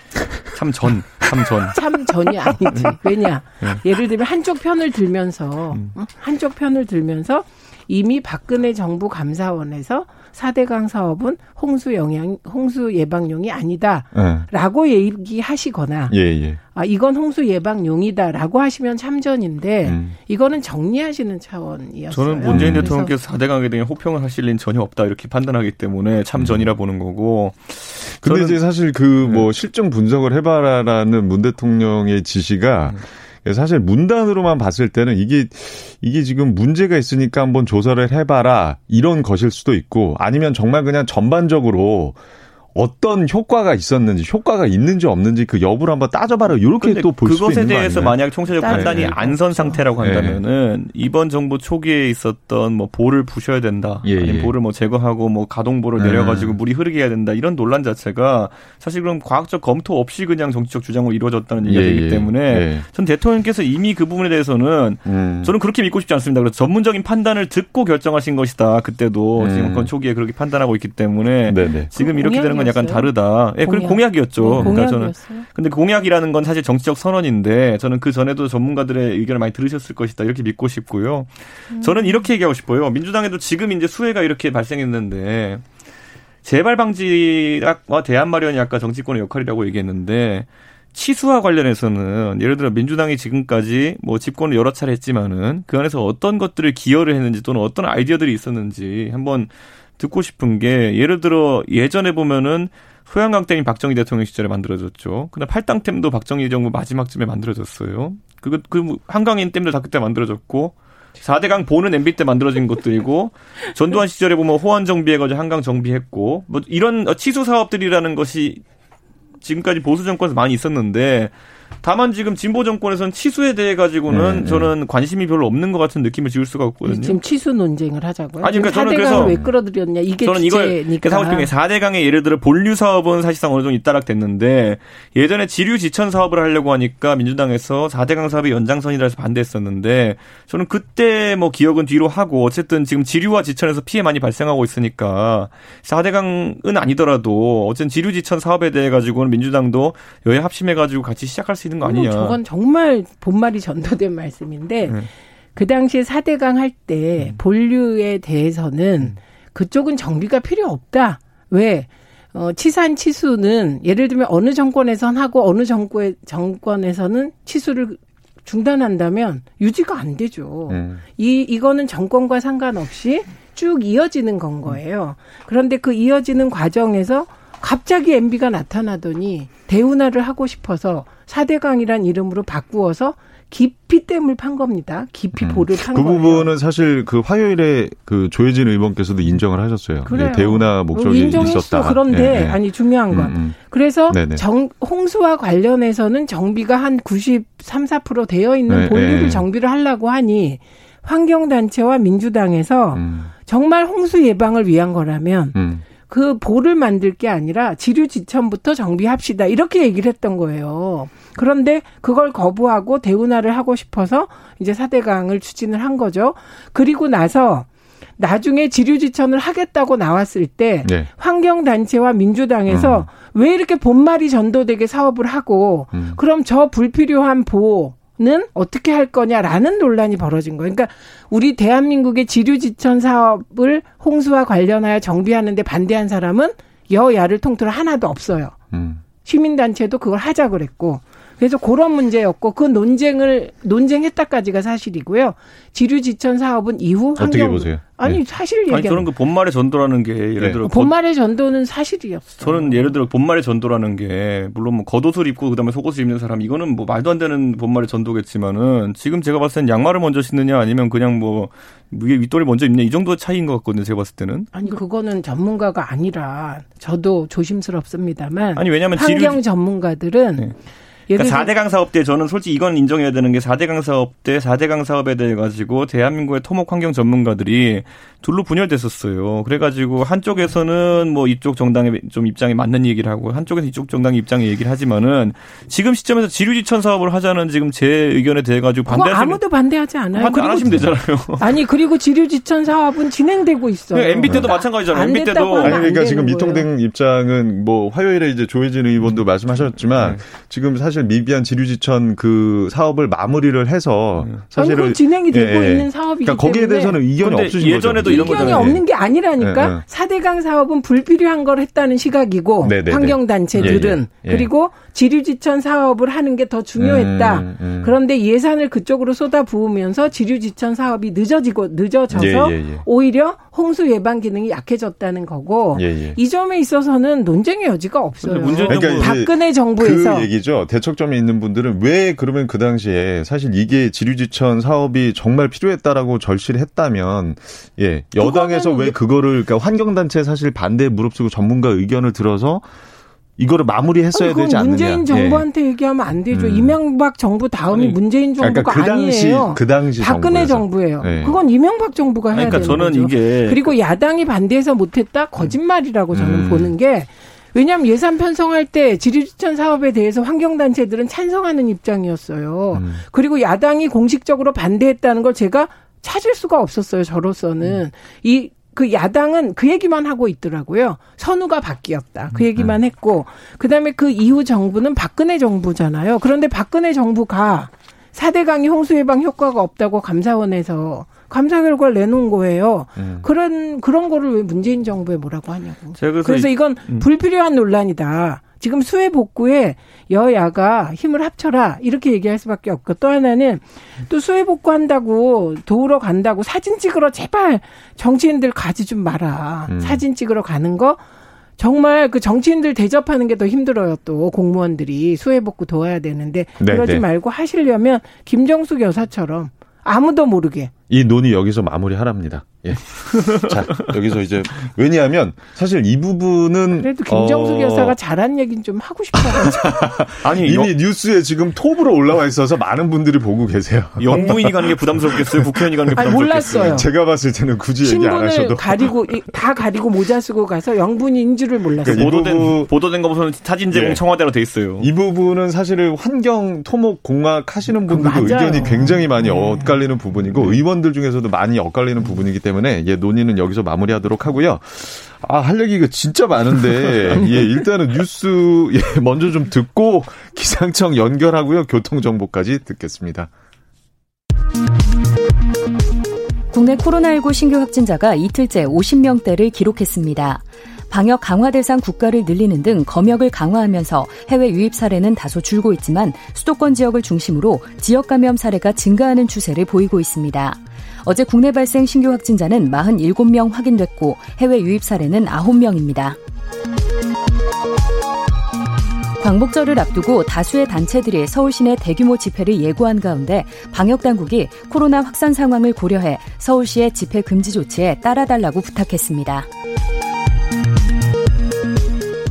참전, 참전. [LAUGHS] 참전이 아니지. 왜냐? 네. 예를 들면 한쪽 편을 들면서 음. 한쪽 편을 들면서 이미 박근혜 정부 감사원에서 4대강 사업은 홍수 영향, 홍수 예방용이 아니다라고 네. 얘기하시거나, 예, 예. 아 이건 홍수 예방용이다라고 하시면 참전인데 음. 이거는 정리하시는 차원이었어요. 저는 문재인 대통령께서 4대강에 대해 호평을 하실 리는 전혀 없다 이렇게 판단하기 때문에 참전이라 음. 보는 거고. 근데 이제 사실 그뭐 네. 실증 분석을 해봐라라는 문 대통령의 지시가 음. 사실 문단으로만 봤을 때는 이게 이게 지금 문제가 있으니까 한번 조사를 해봐라. 이런 것일 수도 있고 아니면 정말 그냥 전반적으로 어떤 효과가 있었는지 효과가 있는지 없는지 그 여부를 한번 따져봐라 이렇게 또 볼 수도 있는 그것에 대해서 만약 총체적 판단이 네. 안선 상태라고 네. 한다면은 네. 이번 정부 초기에 있었던 뭐 볼을 부셔야 된다 예, 아니면 예. 볼을 뭐 제거하고 뭐 가동볼을 네. 내려가지고 물이 흐르게 해야 된다 이런 논란 자체가 사실 그럼 과학적 검토 없이 그냥 정치적 주장으로 이루어졌다는 얘기가 예, 되기 예. 때문에 예. 전 대통령께서 이미 그 부분에 대해서는 음. 저는 그렇게 믿고 싶지 않습니다. 그래서 전문적인 판단을 듣고 결정하신 것이다 그때도 음. 지금 건 초기에 그렇게 판단하고 있기 때문에 네네. 지금 이렇게 되는 건 약간 다르다. 예, 그건 공약이었죠. 네, 그러니까 저는 근데 공약이라는 건 사실 정치적 선언인데 저는 그 전에도 전문가들의 의견을 많이 들으셨을 것이다 이렇게 믿고 싶고요. 음. 저는 이렇게 얘기하고 싶어요. 민주당에도 지금 이제 수혜가 이렇게 발생했는데 재발 방지와 대안 마련이 아까 정치권의 역할이라고 얘기했는데 치수와 관련해서는 예를 들어 민주당이 지금까지 뭐 집권을 여러 차례 했지만은 그 안에서 어떤 것들을 기여를 했는지 또는 어떤 아이디어들이 있었는지 한번 듣고 싶은 게 예를 들어 예전에 보면은 소양강 댐이 박정희 대통령 시절에 만들어졌죠. 근데 팔당댐도 박정희 정부 마지막쯤에 만들어졌어요. 그그 그 한강인 댐도 다 그때 만들어졌고 4대강 보는 MB 때 만들어진 것들이고 [LAUGHS] 전두환 시절에 보면 호원 정비해가지고 한강 정비했고 뭐 이런 치수 사업들이라는 것이 지금까지 보수 정권에서 많이 있었는데 다만 지금 진보 정권에서는 치수에 대해 가지고는 네, 네. 저는 관심이 별로 없는 것 같은 느낌을 지울 수가 없거든요. 지금 치수 논쟁을 하자고요. 아니 그러니까 저는 그래서 왜 끌어들였냐 이게 저는 이걸 그래서 하고 싶은 게 4대강의 예를 들어 본류 사업은 사실상 어느 정도 잇따락됐는데 예전에 지류 지천 사업을 하려고 하니까 민주당에서 4대강 사업이 연장선이라 해서 반대했었는데 저는 그때 뭐 기억은 뒤로 하고 어쨌든 지금 지류와 지천에서 피해 많이 발생하고 있으니까 4대강은 아니더라도 어쨌든 지류 지천 사업에 대해 가지고는 민주당도 여야 합심해 가지고 같이 시작할 수 있는 거 아니냐. 저건 정말 본말이 전도된 말씀인데 네. 그 당시에 4대강 할때 음. 본류에 대해서는 음. 그쪽은 정비가 필요 없다. 왜? 어, 치산 치수는 예를 들면 어느 정권에선 하고 어느 정권, 정권에서는 치수를 중단한다면 유지가 안 되죠. 음. 이, 이거는 정권과 상관없이 쭉 이어지는 건 거예요. 그런데 그 이어지는 과정에서 갑자기 MB가 나타나더니 대운하를 하고 싶어서 4대강이란 이름으로 바꾸어서 깊이 댐을 판 겁니다. 깊이 음. 볼을 판그 거예요. 그 부분은 사실 그 화요일에 그 조혜진 의원께서도 인정을 하셨어요. 그래요. 대우나 목적이 인정했어. 있었다. 그런데 네, 네. 아니 중요한 건 음, 음. 그래서 정, 홍수와 관련해서는 정비가 한 93, 4% 되어 있는 네, 본류를 네. 정비를 하려고 하니 환경단체와 민주당에서 음. 정말 홍수 예방을 위한 거라면 음. 그 볼을 만들 게 아니라 지류 지천부터 정비합시다. 이렇게 얘기를 했던 거예요. 그런데 그걸 거부하고 대운하를 하고 싶어서 이제 사대강을 추진을 한 거죠. 그리고 나서 나중에 지류지천을 하겠다고 나왔을 때 네. 환경단체와 민주당에서 음. 왜 이렇게 본말이 전도되게 사업을 하고 음. 그럼 저 불필요한 보호 는 어떻게 할 거냐라는 논란이 벌어진 거예요. 그러니까 우리 대한민국의 지류지천 사업을 홍수와 관련하여 정비하는데 반대한 사람은 여야를 통틀어 하나도 없어요. 음. 시민단체도 그걸 하자 그랬고 그래서 그런 문제였고 그 논쟁을 논쟁했다까지가 사실이고요. 지류 지천 사업은 이후 환경 어떻게 보세요? 아니 네. 사실 얘기 아니 저는 그 본말의 전도라는 게 예를 네. 들어 본말의 전도는 사실이었어요. 저는 예를 들어 본말의 전도라는 게 물론 뭐 겉옷을 입고 그다음에 속옷을 입는 사람 이거는 뭐 말도 안 되는 본말의 전도겠지만은 지금 제가 봤을 땐 양말을 먼저 신느냐 아니면 그냥 뭐 위에 윗돌이 먼저 입냐 이 정도 차이인 것 같거든요. 제가 봤을 때는. 아니 그거는 전문가가 아니라 저도 조심스럽습니다만 아니 왜냐면 환경 지류... 전문가들은 네. 그러니까 4대강 사업 때 저는 솔직히 이건 인정해야 되는 게 4대강 사업 때 4대강 사업에 대해 가지고 대한민국의 토목 환경 전문가들이 둘로 분열됐었어요. 그래가지고 한쪽에서는 뭐 이쪽 정당의 좀 입장에 맞는 얘기를 하고 한쪽에서 이쪽 정당의 입장에 얘기를 하지만은 지금 시점에서 지류지천 사업을 하자는 지금 제 의견에 대해 가지고 반대하시면 아무도 반대하지 않아요. 반대 안 하시면 되잖아요. [LAUGHS] 아니 그리고 지류지천 사업은 진행되고 있어요. MB 때도 마찬가지잖아요. MB 때도 아니 그러니까 지금 미통등 입장은 뭐 화요일에 이제 조혜진 의원도 말씀하셨지만 네. 지금 사실 미비한 지류지천 그 사업을 마무리를 해서 네. 사실은 진행이 되고 예, 있는 사업이기 그러니까 거기에 대해서는 의견이 없으신 예전에도 또 이런 의견이 없는 게 아니라니까. 네, 4대강 사업은 불필요한 걸 했다는 시각이고 네, 네, 환경 단체들은 예, 예, 예. 그리고 지류지천 사업을 하는 게 더 중요했다. 음, 음. 그런데 예산을 그쪽으로 쏟아 부으면서 지류지천 사업이 늦어지고 늦어져서 예, 예, 예. 오히려 홍수 예방 기능이 약해졌다는 거고 이 점에 있어서는 논쟁의 여지가 없어요. 그러니까 박근혜 정부에서 그 얘기죠. 대 척점에 있는 분들은 왜 그러면 그 당시에 사실 이게 지류지천 사업이 정말 필요했다라고 절실히 했다면 예 여당에서 왜 그거를 그러니까 환경단체 사실 반대 무릅쓰고 전문가 의견을 들어서 이거를 마무리했어야 되지 않느냐. 문재인 정부한테 예. 얘기하면 안 되죠. 음. 이명박 정부 다음이 아니, 문재인 정부가 그러니까 그 당시, 아니에요. 그 당시 박근혜 정부에서. 정부예요. 예. 그건 이명박 정부가 해야 그러니까 되는 저는 거죠. 이게 그리고 야당이 반대해서 못했다 거짓말이라고 저는 음. 보는 게 왜냐하면 예산 편성할 때 지리주천 사업에 대해서 환경단체들은 찬성하는 입장이었어요. 음. 그리고 야당이 공식적으로 반대했다는 걸 제가 찾을 수가 없었어요. 저로서는 음. 이그 야당은 그 얘기만 하고 있더라고요. 선우가 바뀌었다. 그 얘기만 했고 그 다음에 그 이후 정부는 박근혜 정부잖아요. 그런데 박근혜 정부가 4대 강이 홍수 예방 효과가 없다고 감사원에서 감사 결과를 내놓은 거예요. 음. 그런 그런 거를 왜 문재인 정부에 뭐라고 하냐고. 그래서, 이건 음. 불필요한 논란이다. 지금 수해 복구에 여야가 힘을 합쳐라 이렇게 얘기할 수밖에 없고 또 하나는 또 수해 복구한다고 도우러 간다고 사진 찍으러 제발 정치인들 가지 좀 마라 음. 사진 찍으러 가는 거 정말 그 정치인들 대접하는 게 더 힘들어요 또 공무원들이 수해 복구 도와야 되는데 네, 그러지 네. 말고 하시려면 김정숙 여사처럼 아무도 모르게 이 논의 여기서 마무리하랍니다. 예. [LAUGHS] 자, 여기서 이제 왜냐하면 사실 이 부분은 그래도 김정숙 어... 여사가 잘한 얘기는 좀 하고 싶어가지고 [LAUGHS] 아니 이미 여... 뉴스에 지금 톱으로 올라와 있어서 많은 분들이 보고 계세요. [LAUGHS] 영부인이 가는 게 부담스럽겠어요. 국회의원이 가는 게 부담스럽겠어요. 몰랐어요. 제가 봤을 때는 굳이 얘기 안 하셔도 가리고 다 가리고 모자 쓰고 가서 영분인 줄 몰랐어요. 그러니까 보도된 부분... 보도된 거 보면 사진 제공 예. 청와대로 돼 있어요. 이 부분은 사실은 환경 토목 공학 하시는 분들도 의견이 굉장히 많이 네. 엇갈리는 부분이고 네. 의원들 중에서도 많이 엇갈리는 부분이기 때문에 예, 논의는 여기서 마무리하도록 하고요. 아, 할 얘기가 진짜 많은데, [LAUGHS] 예, 일단은 뉴스, 예, 먼저 좀 듣고, 기상청 연결하고요. 교통 정보까지 듣겠습니다. 국내 코로나19 신규 확진자가 이틀째 50명대를 기록했습니다. 방역 강화 대상 국가를 늘리는 등 검역을 강화하면서 해외 유입 사례는 다소 줄고 있지만 수도권 지역을 중심으로 지역 감염 사례가 증가하는 추세를 보이고 있습니다. 어제 국내 발생 신규 확진자는 47명 확인됐고 해외 유입 사례는 9명입니다. 광복절을 앞두고 다수의 단체들이 서울 시내 대규모 집회를 예고한 가운데 방역 당국이 코로나 확산 상황을 고려해 서울시의 집회 금지 조치에 따라달라고 부탁했습니다.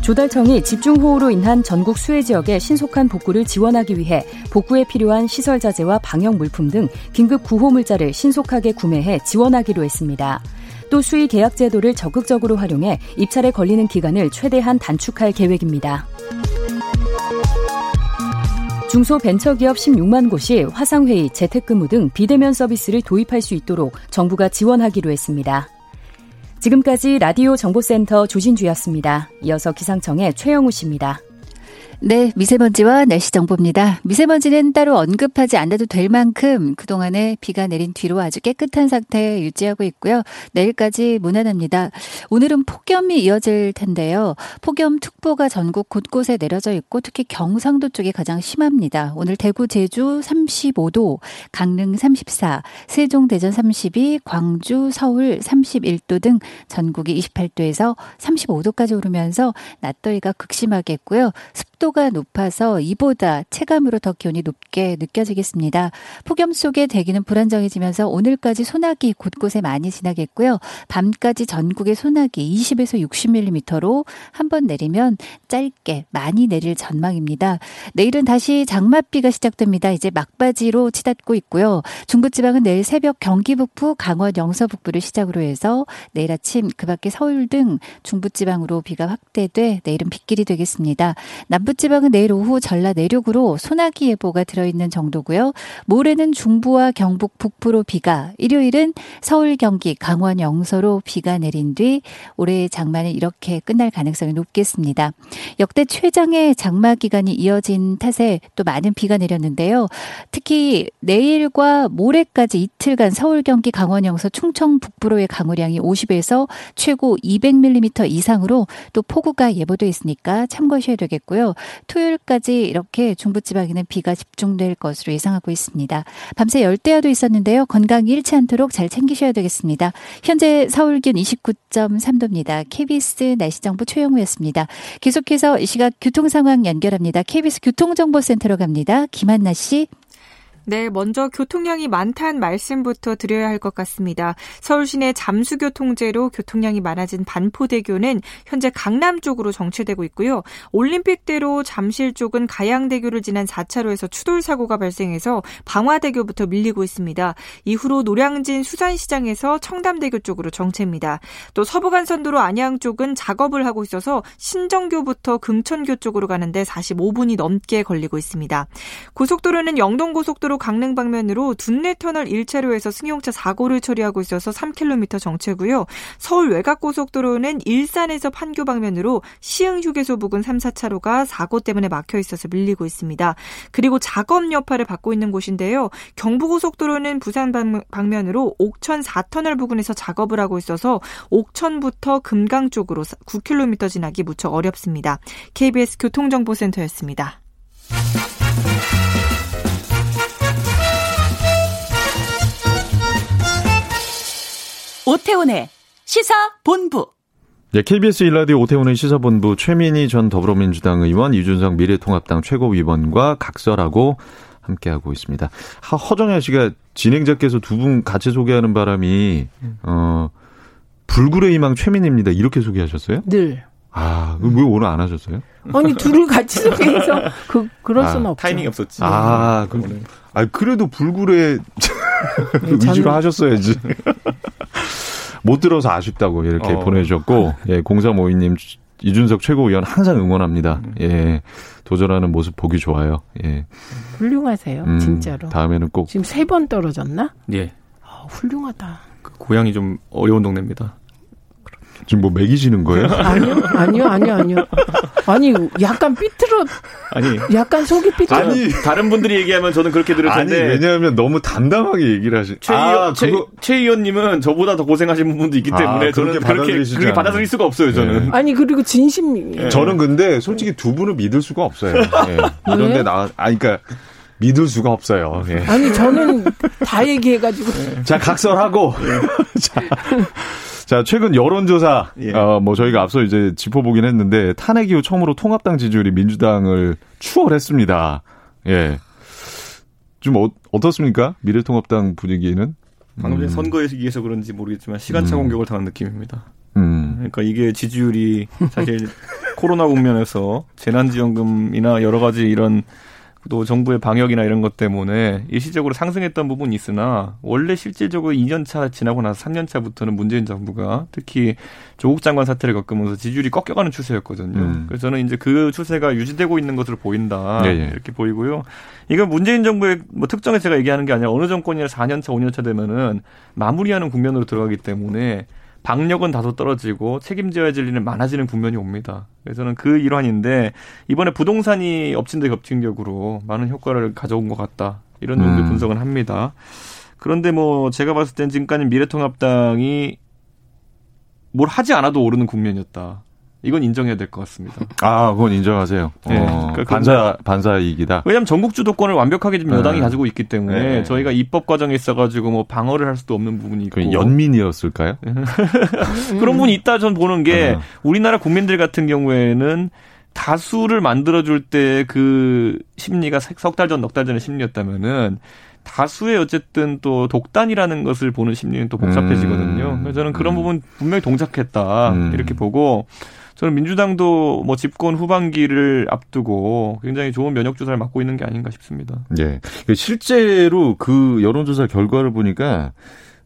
조달청이 집중호우로 인한 전국 수해 지역의 신속한 복구를 지원하기 위해 복구에 필요한 시설 자재와 방역 물품 등 긴급 구호 물자를 신속하게 구매해 지원하기로 했습니다. 또 수의 계약 제도를 적극적으로 활용해 입찰에 걸리는 기간을 최대한 단축할 계획입니다. 중소벤처기업 16만 곳이 화상회의, 재택근무 등 비대면 서비스를 도입할 수 있도록 정부가 지원하기로 했습니다. 지금까지 라디오 정보센터 조진주였습니다. 이어서 기상청의 최영우 씨입니다. 네, 미세먼지와 날씨 정보입니다. 미세먼지는 따로 언급하지 않아도 될 만큼 그동안에 비가 내린 뒤로 아주 깨끗한 상태 유지하고 있고요. 내일까지 무난합니다. 오늘은 폭염이 이어질 텐데요. 폭염특보가 전국 곳곳에 내려져 있고 특히 경상도 쪽이 가장 심합니다. 오늘 대구, 제주 35도, 강릉 34, 세종, 대전 32, 광주, 서울 31도 등 전국이 28도에서 35도까지 오르면서 낮더위가 극심하겠고요. 습도 습도가 높아서 이보다 체감으로 더 기온이 높게 느껴지겠습니다. 폭염 속에 대기는 불안정해지면서 오늘까지 소나기 곳곳에 많이 지나겠고요. 밤까지 전국에 소나기 20에서 60mm로 한 번 내리면 짧게 많이 내릴 전망입니다. 내일은 다시 장맛비가 시작됩니다. 이제 막바지로 치닫고 있고요. 중부지방은 내일 새벽 경기 북부, 강원 영서 북부를 시작으로 해서 내일 아침 그 밖에 서울 등 중부지방으로 비가 확대돼 내일은 빗길이 되겠습니다. 남부 남부지방은 내일 오후 전라 내륙으로 소나기 예보가 들어있는 정도고요. 모레는 중부와 경북 북부로 비가, 일요일은 서울, 경기, 강원, 영서로 비가 내린 뒤 올해의 장마는 이렇게 끝날 가능성이 높겠습니다. 역대 최장의 장마 기간이 이어진 탓에 또 많은 비가 내렸는데요. 특히 내일과 모레까지 이틀간 서울, 경기, 강원, 영서, 충청 북부로의 강우량이 50에서 최고 200mm 이상으로 또 폭우가 예보돼 있으니까 참고하셔야 되겠고요. 토요일까지 이렇게 중부지방에는 비가 집중될 것으로 예상하고 있습니다. 밤새 열대야도 있었는데요. 건강 잃지 않도록 잘 챙기셔야 되겠습니다. 현재 서울 기온 29.3도입니다. KBS 날씨정보 최영우였습니다. 계속해서 이 시각 교통 상황 연결합니다. KBS 교통정보센터로 갑니다. 김한나 씨. 네, 먼저 교통량이 많다는 말씀부터 드려야 할 것 같습니다. 서울 시내 잠수교 통제로 교통량이 많아진 반포대교는 현재 강남 쪽으로 정체되고 있고요. 올림픽대로 잠실 쪽은 가양대교를 지난 4차로에서 추돌 사고가 발생해서 방화대교부터 밀리고 있습니다. 이후로 노량진 수산시장에서 청담대교 쪽으로 정체입니다. 또 서부간선도로 안양 쪽은 작업을 하고 있어서 신정교부터 금천교 쪽으로 가는데 45분이 넘게 걸리고 있습니다. 고속도로는 영동고속도로 강릉 방면으로 둔내 터널 1차로에서 승용차 사고를 처리하고 있어서 3km 정체고요. 서울 외곽 고속도로는 일산에서 판교 방면으로 시흥 휴게소 부근 3, 4차로가 사고 때문에 막혀 있어서 밀리고 있습니다. 그리고 작업 여파를 받고 있는 곳인데요. 경부고속도로는 부산 방면으로 옥천 4터널 부근에서 작업을 하고 있어서 옥천부터 금강 쪽으로 9km 지나기 무척 어렵습니다. KBS 교통정보센터였습니다. 오태훈의 시사본부. 네, KBS 일라디오 오태훈의 시사본부 최민희 전 더불어민주당 의원, 이준석 미래통합당 최고위원과 각설하고 함께하고 있습니다. 허정현 씨가 진행자께서 두 분 같이 소개하는 바람이 어 불굴의 희망 최민희입니다. 이렇게 소개하셨어요? 늘. 아, 왜 오늘 안 하셨어요? 아니 둘을 같이 소개해서 그 그럴 아, 수는 없죠. 타이밍이 없었지. 아, 그, 아 그래도 불굴의 네, 위주로 하셨어야지. [LAUGHS] 못 들어서 아쉽다고 이렇게 어. 보내주셨고, 예, 0352님, 이준석 최고위원 항상 응원합니다. 음. 예, 도전하는 모습 보기 좋아요. 예. 훌륭하세요, 음, 진짜로. 다음에는 꼭. 지금 세 번 떨어졌나? 예. 아, 훌륭하다. 그 고향이 좀 어려운 동네입니다. 지금 뭐 먹이시는 거예요? [LAUGHS] 아니요, 아니요, 아니요, 아니요. 아니, 약간 삐뚤어. 아니. 약간 속이 삐뚤어. 아니, 다른 분들이 얘기하면 저는 그렇게 들을 텐데. 아니, 왜냐하면 너무 담담하게 얘기를 하시. 최, 아, 최, 그거... 최 의원님은 저보다 더 고생하신 분도 있기 아, 때문에 아, 저는 그렇게, 그렇게 받아들일 수가 없어요, 저는. 네. 아니, 그리고 진심. 네. 저는 근데 솔직히 두 분을 믿을 수가 없어요. 네. 이런데 나, 아니, 그러니까. 믿을 수가 없어요. 예. 아니 저는 다 얘기해가지고. 자 각설하고. 예. [LAUGHS] 자, 자, 최근 여론조사, 예. 어, 뭐 저희가 앞서 이제 짚어보긴 했는데, 탄핵 이후 처음으로 통합당 지지율이 민주당을 추월했습니다. 예. 좀 어, 어떻습니까? 미래통합당 분위기는? 방금 음. 선거에 의해서 그런지 모르겠지만 시간차 음. 공격을 당한 느낌입니다. 음. 그러니까 이게 지지율이 사실 [LAUGHS] 코로나 국면에서 재난지원금이나 여러 가지 이런 또 정부의 방역이나 이런 것 때문에 일시적으로 상승했던 부분이 있으나 원래 실질적으로 2년차 지나고 나서 3년차부터는 문재인 정부가 특히 조국 장관 사태를 겪으면서 지지율이 꺾여가는 추세였거든요. 음. 그래서 저는 이제 그 추세가 유지되고 있는 것으로 보인다 네네. 네. 이렇게 보이고요. 이건 문재인 정부의 뭐 특정에 제가 얘기하는 게 아니라 어느 정권이나 4년차, 5년차 되면은 마무리하는 국면으로 들어가기 때문에 박력은 다소 떨어지고 책임져야 될 일은 많아지는 국면이 옵니다. 그래서 저는 그 일환인데 이번에 부동산이 엎친 데 겹친 격으로 많은 효과를 가져온 것 같다. 이런 정도의 음. 분석은 합니다. 그런데 뭐 제가 봤을 땐 지금까지 미래통합당이 뭘 하지 않아도 오르는 국면이었다. 이건 인정해야 될 것 같습니다. 아, 그건 인정하세요. 네. 어, 그러니까 반사 반사 이익이다. 왜냐하면 전국 주도권을 완벽하게 지금 여당이 네. 가지고 있기 때문에 네. 저희가 입법 과정에 있어가지고 뭐 방어를 할 수도 없는 부분이 있고. 연민이었을까요? [LAUGHS] 그런 부분이 있다 전 보는 게 어. 우리나라 국민들 같은 경우에는 다수를 만들어줄 때 그 심리가 석 달 전, 넉 달 전의 심리였다면은 다수의 어쨌든 또 독단이라는 것을 보는 심리는 또 복잡해지거든요. 음. 그래서 저는 그런 음. 부분 분명히 동작했다. 음. 이렇게 보고 저는 민주당도 뭐 집권 후반기를 앞두고 굉장히 좋은 면역 조사를 맡고 있는 게 아닌가 싶습니다. 예. 실제로 그 여론조사 결과를 보니까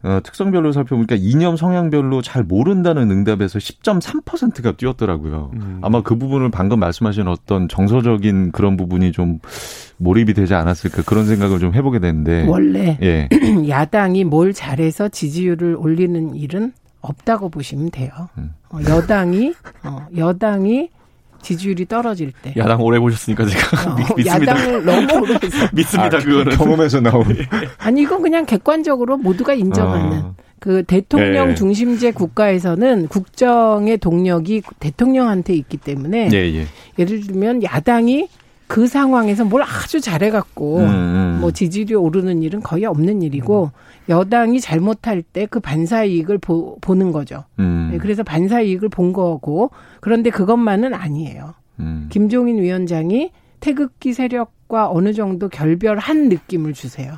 어, 특성별로 살펴보니까 이념 성향별로 잘 모른다는 응답에서 10.3%가 뛰었더라고요. 음. 아마 그 부분을 방금 말씀하신 어떤 정서적인 그런 부분이 좀 몰입이 되지 않았을까 그런 생각을 좀 해보게 되는데 원래 예. [CLEARS THROAT] 야당이 뭘 잘해서 지지율을 올리는 일은 없다고 보시면 돼요. 음. 어, 여당이 어, 여당이 지지율이 떨어질 때. 야당 오래 보셨으니까 제가 어, [LAUGHS] 믿습니다. 야당을 너무 오래 해서. [LAUGHS] 믿습니다. 아, 그거는 경험에서 나온. [LAUGHS] 아니 이건 그냥 객관적으로 모두가 인정하는. 어. 그 대통령 네. 중심제 국가에서는 국정의 동력이 대통령한테 있기 때문에 네, 예. 예를 들면 야당이 그 상황에서 뭘 아주 잘해갖고 음, 음. 뭐 지지율이 오르는 일은 거의 없는 일이고 음. 여당이 잘못할 때 그 반사 이익을 보, 는 거죠. 음. 네, 그래서 반사 이익을 본 거고 그런데 그것만은 아니에요. 음. 김종인 위원장이 태극기 세력과 어느 정도 결별한 느낌을 주세요.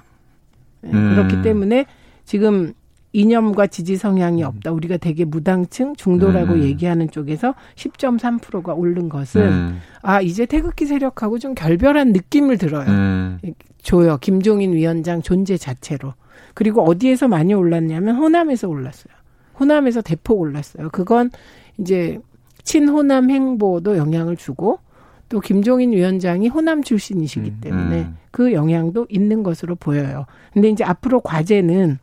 네, 그렇기 음. 때문에 지금 이념과 지지 성향이 음. 없다. 우리가 되게 무당층 중도라고 음. 얘기하는 쪽에서 10.3%가 오른 것은 음. 아 이제 태극기 세력하고 좀 결별한 느낌을 들어요. 음. 줘요. 김종인 위원장 존재 자체로. 그리고 어디에서 많이 올랐냐면 호남에서 올랐어요. 호남에서 대폭 올랐어요. 그건 이제 친호남 행보도 영향을 주고 또 김종인 위원장이 호남 출신이시기 음. 때문에 음. 그 영향도 있는 것으로 보여요. 근데 이제 앞으로 과제는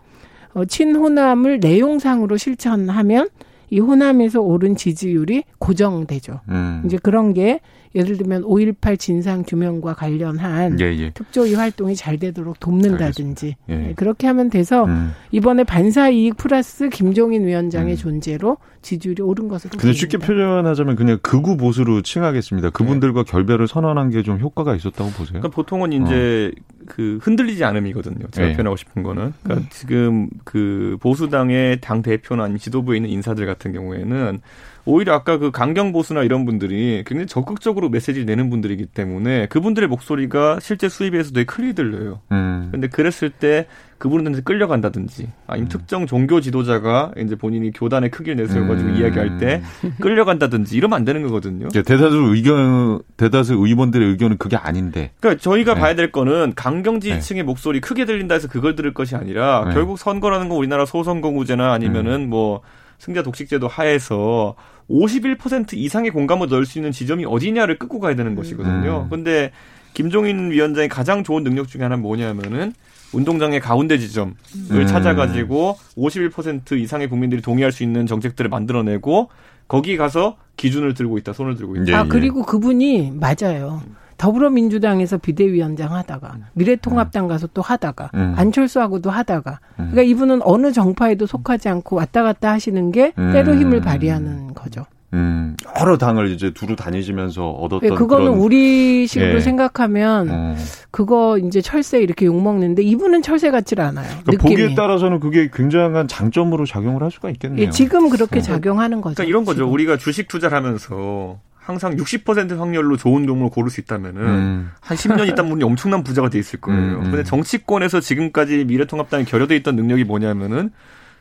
어, 친호남을 내용상으로 실천하면 이 호남에서 오른 지지율이 고정되죠. 음. 이제 그런 게 예를 들면 5.18 진상 규명과 관련한 예, 예. 특조위 활동이 잘 되도록 돕는다든지 예. 네, 그렇게 하면 돼서 음. 이번에 반사 이익 플러스 김종인 위원장의 음. 존재로 지지율이 오른 것으로 근데 쉽게 표현하자면 그냥 극우 보수로 칭하겠습니다. 그분들과 네. 결별을 선언한 게 좀 효과가 있었다고 보세요. 그러니까 보통은 이제 어. 그 흔들리지 않음이거든요. 제가 네. 표현하고 싶은 거는 그러니까 음. 지금 그 보수당의 당 대표나 지도부에 있는 인사들 같은 경우에는 오히려 아까 그 강경 보수나 이런 분들이 굉장히 적극적으로 메시지를 내는 분들이기 때문에 그분들의 목소리가 실제 수입에서 되게 크게 들려요. 음. 근데 그랬을 때 그분들한테 끌려간다든지 아니면 음. 특정 종교 지도자가 이제 본인이 교단의 크기를 내세워가지고 음. 이야기할 때 끌려간다든지 이러면 안 되는 거거든요. 대다수 의견, 대다수 의원들의 의견은 그게 아닌데. 그러니까 저희가 네. 봐야 될 거는 강경 지지층의 네. 목소리 크게 들린다 해서 그걸 들을 것이 아니라 네. 결국 선거라는 건 우리나라 소선거구제나 아니면은 음. 뭐 승자 독식제도 하에서 51% 이상의 공감을 넣을 수 있는 지점이 어디냐를 끌고 가야 되는 것이거든요. 음. 근데 김종인 위원장의 가장 좋은 능력 중에 하나는 뭐냐면은 운동장의 가운데 지점을 음. 찾아가지고 51% 이상의 국민들이 동의할 수 있는 정책들을 만들어내고 거기 가서 기준을 들고 있다, 손을 들고 있다. 아 그리고 그분이 맞아요. 더불어민주당에서 비대위원장 하다가 음. 미래통합당 가서 또 하다가 음. 안철수하고도 하다가 음. 그러니까 이분은 어느 정파에도 속하지 않고 왔다 갔다 하시는 게 음. 때로 힘을 발휘하는 거죠. 음, 여러 당을 이제 두루 다니시면서 얻었던 네, 그거는 그런... 우리식으로 예. 생각하면 음. 그거 이제 철새 이렇게 욕 먹는데 이분은 철새 같질 않아요. 그러니까 보기에 따라서는 그게 굉장한 장점으로 작용을 할 수가 있겠네요. 예, 지금 그렇게 음. 작용하는 거죠. 그러니까 이런 거죠. 지금. 우리가 주식 투자를 하면서 항상 60% 확률로 좋은 종목을 고를 수 있다면은 음. 한 10년 있다 보니 엄청난 부자가 돼 있을 거예요. 음, 음. 근데 정치권에서 지금까지 미래통합당이 결여돼 있던 능력이 뭐냐면은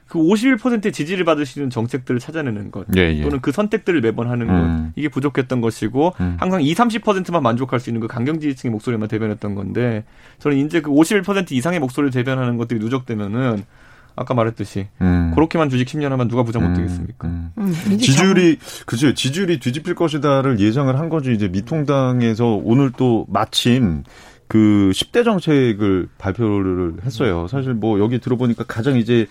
그 51%의 지지를 받으시는 정책들을 찾아내는 것 예, 예. 또는 그 선택들을 매번 하는 음. 것 이게 부족했던 것이고 음. 항상 2, 30%만 만족할 수 있는 그 강경 지지층의 목소리만 대변했던 건데 저는 이제 그 51% 이상의 목소리를 대변하는 것들이 누적되면은 아까 말했듯이 음. 그렇게만 주식 10년 하면 누가 부자 못 음, 되겠습니까? 음. 음. 지지율이 그죠 지지율이 뒤집힐 것이다를 예상을 한 거지 이제 미통당에서 오늘 또 마침 그 10대 정책을 발표를 했어요. 사실 뭐 여기 들어보니까 가장 이제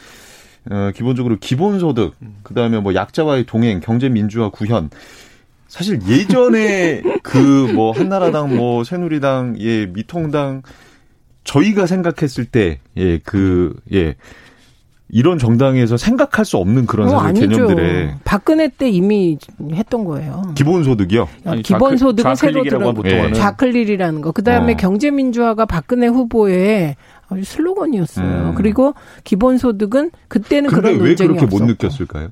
어 기본적으로 기본소득 그 다음에 뭐 약자와의 동행, 경제 민주화 구현 사실 예전에 [LAUGHS] 그 뭐 한나라당 뭐 새누리당 예 미통당 저희가 생각했을 때 예 그 예. 이런 정당에서 생각할 수 없는 그런 어, 개념들에 박근혜 때 이미 했던 거예요. 기본소득이요? 아니, 기본소득은 새로 들어 네. 좌클릴이라는 거. 그다음에 어. 경제민주화가 박근혜 후보의 슬로건이었어요. 음. 그리고 기본소득은 그때는 그런 논쟁이 왜 그렇게. 못 느꼈을까요?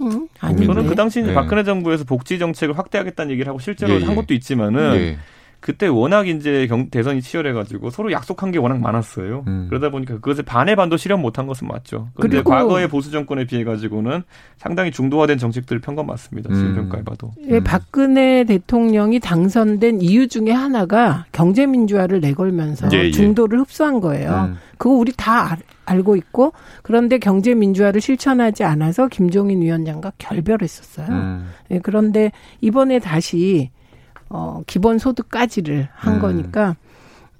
음, 저는 그 당시 네. 박근혜 정부에서 복지 정책을 확대하겠다는 얘기를 하고 실제로 예, 예. 한 것도 있지만은 예. 그때 워낙 이제 경, 대선이 치열해가지고 서로 약속한 게 워낙 많았어요. 음. 그러다 보니까 그것에 반의 반도 실현 못한 것은 맞죠. 그런데 과거의 보수 정권에 비해 가지고는 상당히 중도화된 정책들을 편건 맞습니다. 지금 음. 평가해 봐도. 예, 박근혜 대통령이 당선된 이유 중에 하나가 경제 민주화를 내걸면서 예, 예. 중도를 흡수한 거예요. 음. 그거 우리 다 알고 있고 그런데 경제 민주화를 실천하지 않아서 김종인 위원장과 결별했었어요. 음. 예, 그런데 이번에 다시 어, 기본소득까지를 한 음. 거니까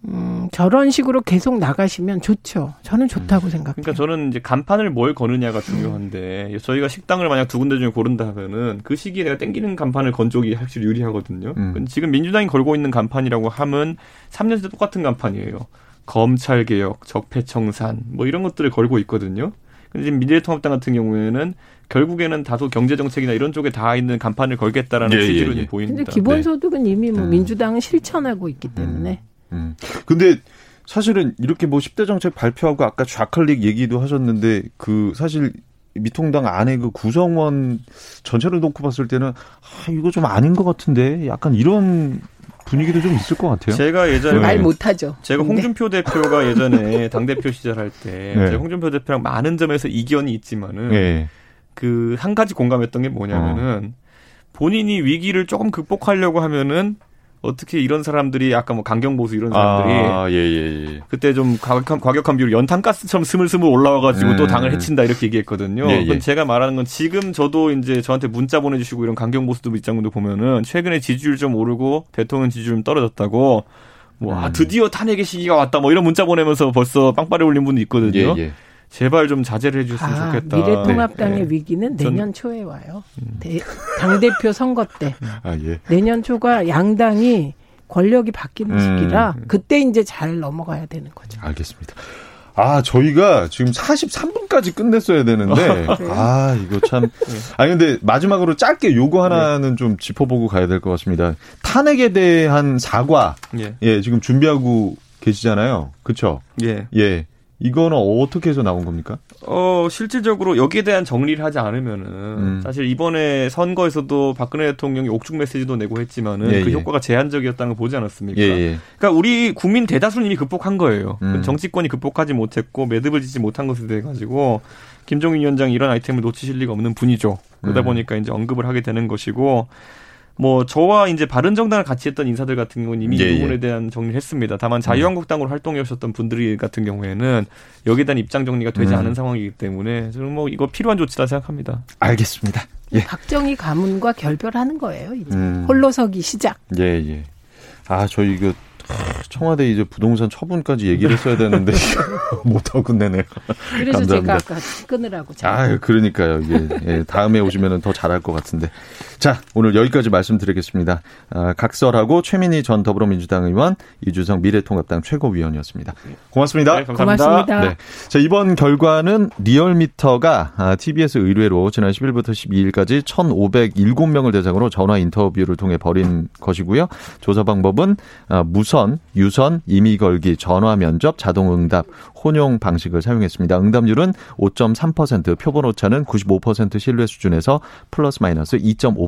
음, 저런 식으로 계속 나가시면 좋죠. 저는 좋다고 음. 생각해요. 그러니까 저는 이제 간판을 뭘 거느냐가 중요한데 음. 저희가 식당을 만약 두 군데 중에 고른다 하면은 그 시기에 내가 땡기는 간판을 건 쪽이 확실히 유리하거든요. 음. 지금 민주당이 걸고 있는 간판이라고 하면 3년 째 똑같은 간판이에요. 검찰 개혁, 적폐 청산 뭐 이런 것들을 걸고 있거든요. 근데 지금 미래통합당 같은 경우에는 결국에는 다소 경제 정책이나 이런 쪽에 다 있는 간판을 걸겠다라는 예, 취지로 예, 예. 보입니다. 근데 기본소득은 네. 이미 뭐 음. 민주당은 실천하고 있기 때문에. 음. 음. 근데 사실은 이렇게 뭐 10대 정책 발표하고 아까 좌클릭 얘기도 하셨는데 그 사실 미통당 안에 그 구성원 전체를 놓고 봤을 때는 아 이거 좀 아닌 것 같은데 약간 이런 분위기도 좀 있을 것 같아요. 제가 예전에 네. 말 못하죠. 제가 홍준표 대표가 예전에 [LAUGHS] 당 대표 시절할 때 네. 홍준표 대표랑 많은 점에서 이견이 있지만은 네. 그 한 가지 공감했던 게 뭐냐면은 어. 본인이 위기를 조금 극복하려고 하면은 어떻게 이런 사람들이 아까 뭐 강경보수 이런 사람들이 아, 예, 예, 예. 그때 좀 과격한, 과격한 비율 연탄가스처럼 스물스물 올라와가지고 음. 또 당을 해친다 이렇게 얘기했거든요. 예, 예. 제가 말하는 건 지금 저도 이제 저한테 문자 보내주시고 이런 강경보수도 입장도 보면은 최근에 지지율 좀 오르고 대통령 지지율 좀 떨어졌다고 뭐 아, 음. 드디어 탄핵의 시기가 왔다 뭐 이런 문자 보내면서 벌써 빵빠레 올린 분도 있거든요. 제발 좀 자제를 해줬으면 아, 좋겠다. 미래통합당의 네. 위기는 내년 초에 와요. 음. 당 대표 선거 때. 아, 예. 내년 초가 양당이 권력이 바뀌는 음. 시기라 그때 이제 잘 넘어가야 되는 거죠. 알겠습니다. 아, 저희가 지금 43분까지 끝냈어야 되는데, 아, 아 이거 참. 아니, 근데 마지막으로 짧게 요거 하나는 네. 좀 짚어보고 가야 될 것 같습니다. 탄핵에 대한 사과. 예. 예, 지금 준비하고 계시잖아요. 그쵸? 예. 예. 이거는 어떻게 해서 나온 겁니까? 어, 실질적으로 여기에 대한 정리를 하지 않으면은 음. 사실 이번에 선거에서도 박근혜 대통령이 옥중 메시지도 내고 했지만은 예, 그 예. 효과가 제한적이었다는 걸 보지 않았습니까? 예, 예. 그러니까 우리 국민 대다수는 이미 극복한 거예요. 음. 정치권이 극복하지 못했고 매듭을 짓지 못한 것에 대해 가지고 김종인 위원장이 이런 아이템을 놓치실 리가 없는 분이죠. 그러다 음. 보니까 이제 언급을 하게 되는 것이고 뭐 저와 이제 바른 정당을 같이 했던 인사들 같은 경우는 이미 예, 이 부분에 예. 대한 정리를 했습니다. 다만 자유한국당으로 활동해 오셨던 분들이 같은 경우에는 여기에 대한 입장 정리가 되지 음. 않은 상황이기 때문에 저는 뭐 이거 필요한 조치다 생각합니다. 알겠습니다. 예. 박정희 가문과 결별하는 거예요. 이제 음. 홀로서기 시작. 예 예. 아저 이거 청와대 이제 부동산 처분까지 얘기를 했어야 되는데 [LAUGHS] 못하고 끝내네요. 그래서 감사합니다. 제가 아까 끊으라고. 아, 그러니까요. 예, 예, 다음에 오시면 더 잘할 것 같은데. 자, 오늘 여기까지 말씀드리겠습니다. 아, 각설하고 최민희 전 더불어민주당 의원, 이주성 미래통합당 최고위원이었습니다. 고맙습니다. 네, 감사합니다. 고맙습니다. 네. 자, 이번 결과는 리얼미터가 아, TBS 의뢰로 지난 10일부터 12일까지 1,507명을 대상으로 전화 인터뷰를 통해 벌인 것이고요. 조사 방법은 아, 무선, 유선, 임의 걸기, 전화 면접, 자동 응답, 혼용 방식을 사용했습니다. 응답률은 5.3%, 표본 오차는 95% 신뢰 수준에서 플러스 마이너스 2.5%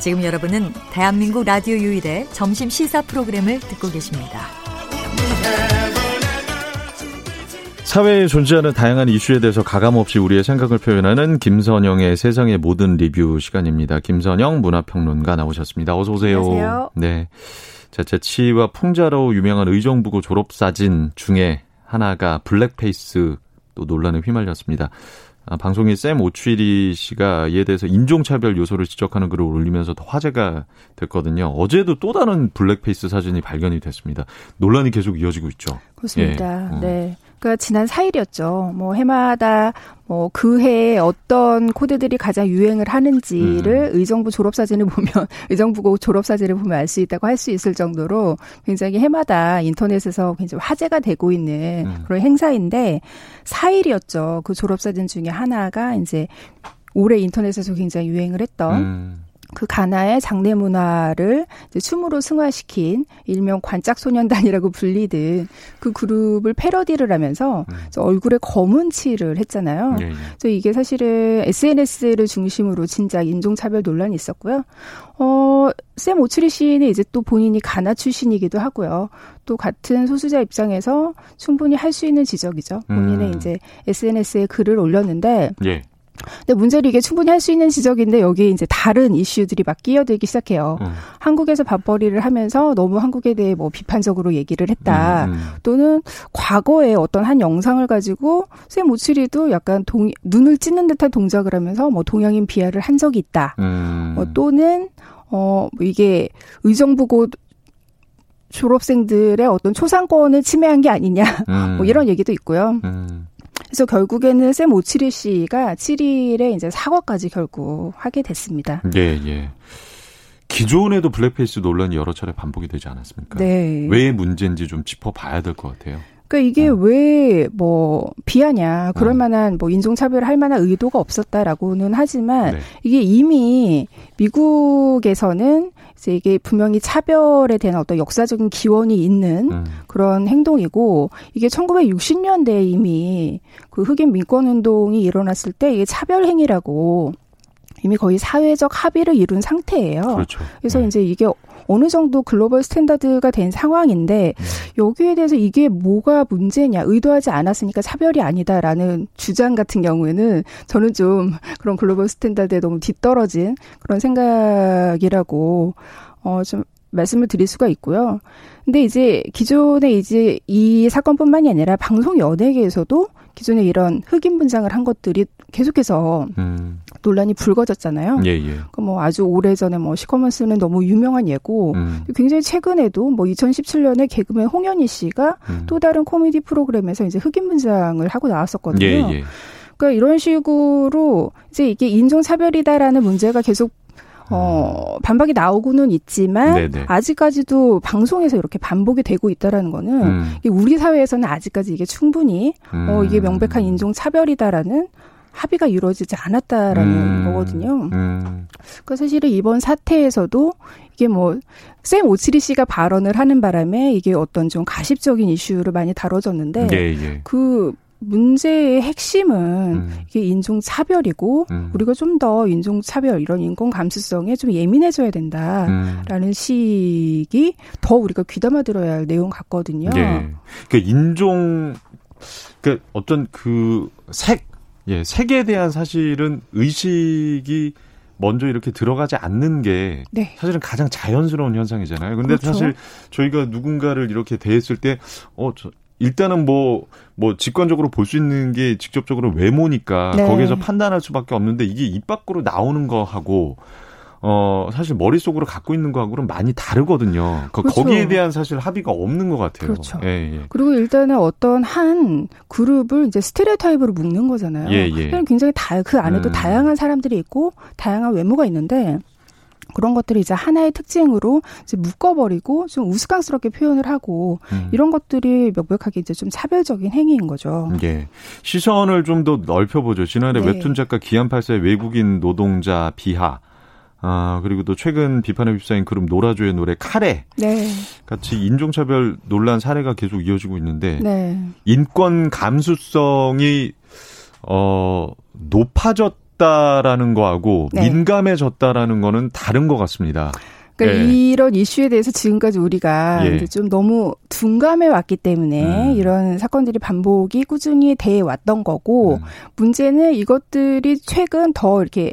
지금 여러분은 대한민국 라디오 유일의 점심 시사 프로그램을 듣고 계십니다. 사회에 존재하는 다양한 이슈에 대해서 가감없이 우리의 생각을 표현하는 김선영의 세상의 모든 리뷰 시간입니다. 김선영 문화평론가 나오셨습니다. 어서 오세요. 안녕하세요. 네. 자, 재치와 풍자로 유명한 의정부고 졸업사진 중에 하나가 blackface 또 논란에 휘말렸습니다. 아, 방송인 샘 오추리 씨가 이에 대해서 인종차별 요소를 지적하는 글을 올리면서 더 화제가 됐거든요. 어제도 또 다른 블랙페이스 사진이 발견이 됐습니다. 논란이 계속 이어지고 있죠. 그렇습니다. 예. 네. 그러니까 지난 4일이었죠. 뭐 해마다 뭐 그 해에 어떤 코드들이 가장 유행을 하는지를 음. 의정부 졸업 사진을 보면 [LAUGHS] 의정부 졸업 사진을 보면 알 수 있다고 할 수 있을 정도로 굉장히 해마다 인터넷에서 굉장히 화제가 되고 있는 음. 그런 행사인데 4일이었죠. 그 졸업 사진 중에 하나가 이제 올해 인터넷에서 굉장히 유행을 했던 음. 그 가나의 장례 문화를 춤으로 승화시킨 일명 관짝 소년단이라고 불리던 그 그룹을 패러디를 하면서 음. 얼굴에 검은 칠을 했잖아요. 예, 예. 그래서 이게 사실은 SNS를 중심으로 진짜 인종차별 논란이 있었고요. 어, 샘 오츠리 씨는 이제 또 본인이 가나 출신이기도 하고요. 또 같은 소수자 입장에서 충분히 할 수 있는 지적이죠. 본인의 음. 이제 SNS에 글을 올렸는데 예. 근데 문제는 이게 충분히 할 수 있는 지적인데 여기에 이제 다른 이슈들이 막 끼어들기 시작해요. 음. 한국에서 밥벌이를 하면서 너무 한국에 대해 뭐 비판적으로 얘기를 했다. 음, 음. 또는 과거에 어떤 한 영상을 가지고 샘 오츠리도 약간 동, 눈을 찢는 듯한 동작을 하면서 뭐 동양인 비하를 한 적이 있다. 음. 뭐 또는 어, 뭐 이게 의정부고 졸업생들의 어떤 초상권을 침해한 게 아니냐. 뭐 음. 이런 얘기도 있고요. 음. 그래서 결국에는 샘 오치리 씨가 7일에 이제 사과까지 결국 하게 됐습니다. 예, 예. 기존에도 블랙페이스 논란이 여러 차례 반복이 되지 않았습니까? 네. 왜 문제인지 좀 짚어봐야 될 것 같아요. 그러니까 이게 음. 왜뭐 비하냐 그럴 음. 만한 뭐 인종차별을 할 만한 의도가 없었다라고는 하지만 네. 이게 이미 미국에서는 이제 이게 분명히 차별에 대한 어떤 역사적인 기원이 있는 음. 그런 행동이고 이게 1960년대에 이미 그 흑인 민권 운동이 일어났을 때 이게 차별 행위라고 이미 거의 사회적 합의를 이룬 상태예요. 그렇죠. 그래서 네. 이제 이게 어느 정도 global standard가 된 상황인데 네. 여기에 대해서 이게 뭐가 문제냐 의도하지 않았으니까 차별이 아니다라는 주장 같은 경우에는 저는 좀 그런 global standard에 너무 뒤떨어진 그런 생각이라고 어좀 말씀을 드릴 수가 있고요. 근데 이제 기존에 이제 이 사건뿐만이 아니라 방송 연예계에서도 기존에 이런 흑인 분장을 한 것들이 계속해서 음. 논란이 불거졌잖아요. 예, 예. 그뭐 아주 오래 전에 뭐 시커먼스는 너무 유명한 예고 음. 굉장히 최근에도 뭐 2017년에 개그맨 홍현희 씨가 음. 또 다른 코미디 프로그램에서 이제 흑인 분장을 하고 나왔었거든요. 예, 예. 그러니까 이런 식으로 이제 이게 인종 차별이다라는 문제가 계속 어, 반박이 나오고는 있지만 네네. 아직까지도 방송에서 이렇게 반복이 되고 있다라는 거는 음. 우리 사회에서는 아직까지 이게 충분히 음. 어, 이게 명백한 인종 차별이다라는 합의가 이루어지지 않았다라는 음. 거거든요. 음. 그러니까 사실은 이번 사태에서도 이게 뭐, 샘 오치리 씨가 발언을 하는 바람에 이게 어떤 좀 가십적인 이슈로 많이 다뤄졌는데, 예, 예. 그 문제의 핵심은 음. 이게 인종 차별이고 음. 우리가 좀 더 인종 차별 이런 인권 감수성에 좀 예민해져야 된다라는 음. 식이 더 우리가 귀담아 들어야 할 내용 같거든요. 예. 그 인종 그 어떤 그 색, 예, 색에 대한 사실은 의식이 먼저 이렇게 들어가지 않는 게 네. 사실은 가장 자연스러운 현상이잖아요. 근데 그렇죠. 사실 저희가 누군가를 이렇게 대했을 때, 어, 저, 일단은 뭐, 뭐, 직관적으로 볼 수 있는 게 직접적으로 외모니까 네. 거기에서 판단할 수밖에 없는데 이게 입 밖으로 나오는 거하고 어, 사실 머릿속으로 갖고 있는 거하고는 많이 다르거든요. 그 그렇죠. 거기에 대한 사실 합의가 없는 것 같아요. 그렇죠. 예, 예. 그리고 일단은 어떤 한 그룹을 이제 스테레오타입으로 묶는 거잖아요. 예, 예. 굉장히 다, 그 안에도 음. 다양한 사람들이 있고, 다양한 외모가 있는데, 그런 것들이 이제 하나의 특징으로 이제 묶어버리고 좀 우스꽝스럽게 표현을 하고 음. 이런 것들이 명백하게 이제 좀 차별적인 행위인 거죠. 예. 시선을 좀 더 넓혀보죠. 지난해 네. 웹툰 작가 기안8사의 외국인 노동자 비하. 아, 그리고 또 최근 비판에 휩싸인 그룹 노라조의 노래 카레. 네. 같이 인종차별 논란 사례가 계속 이어지고 있는데. 네. 인권 감수성이, 어, 높아졌 졌다라는 거하고 네. 민감해졌다라는 거는 다른 것 같습니다. 그러니까 예. 이런 이슈에 대해서 지금까지 우리가 예. 이제 좀 너무 둔감해 왔기 때문에 음. 이런 사건들이 반복이 꾸준히 돼 왔던 거고 음. 문제는 이것들이 최근 더 이렇게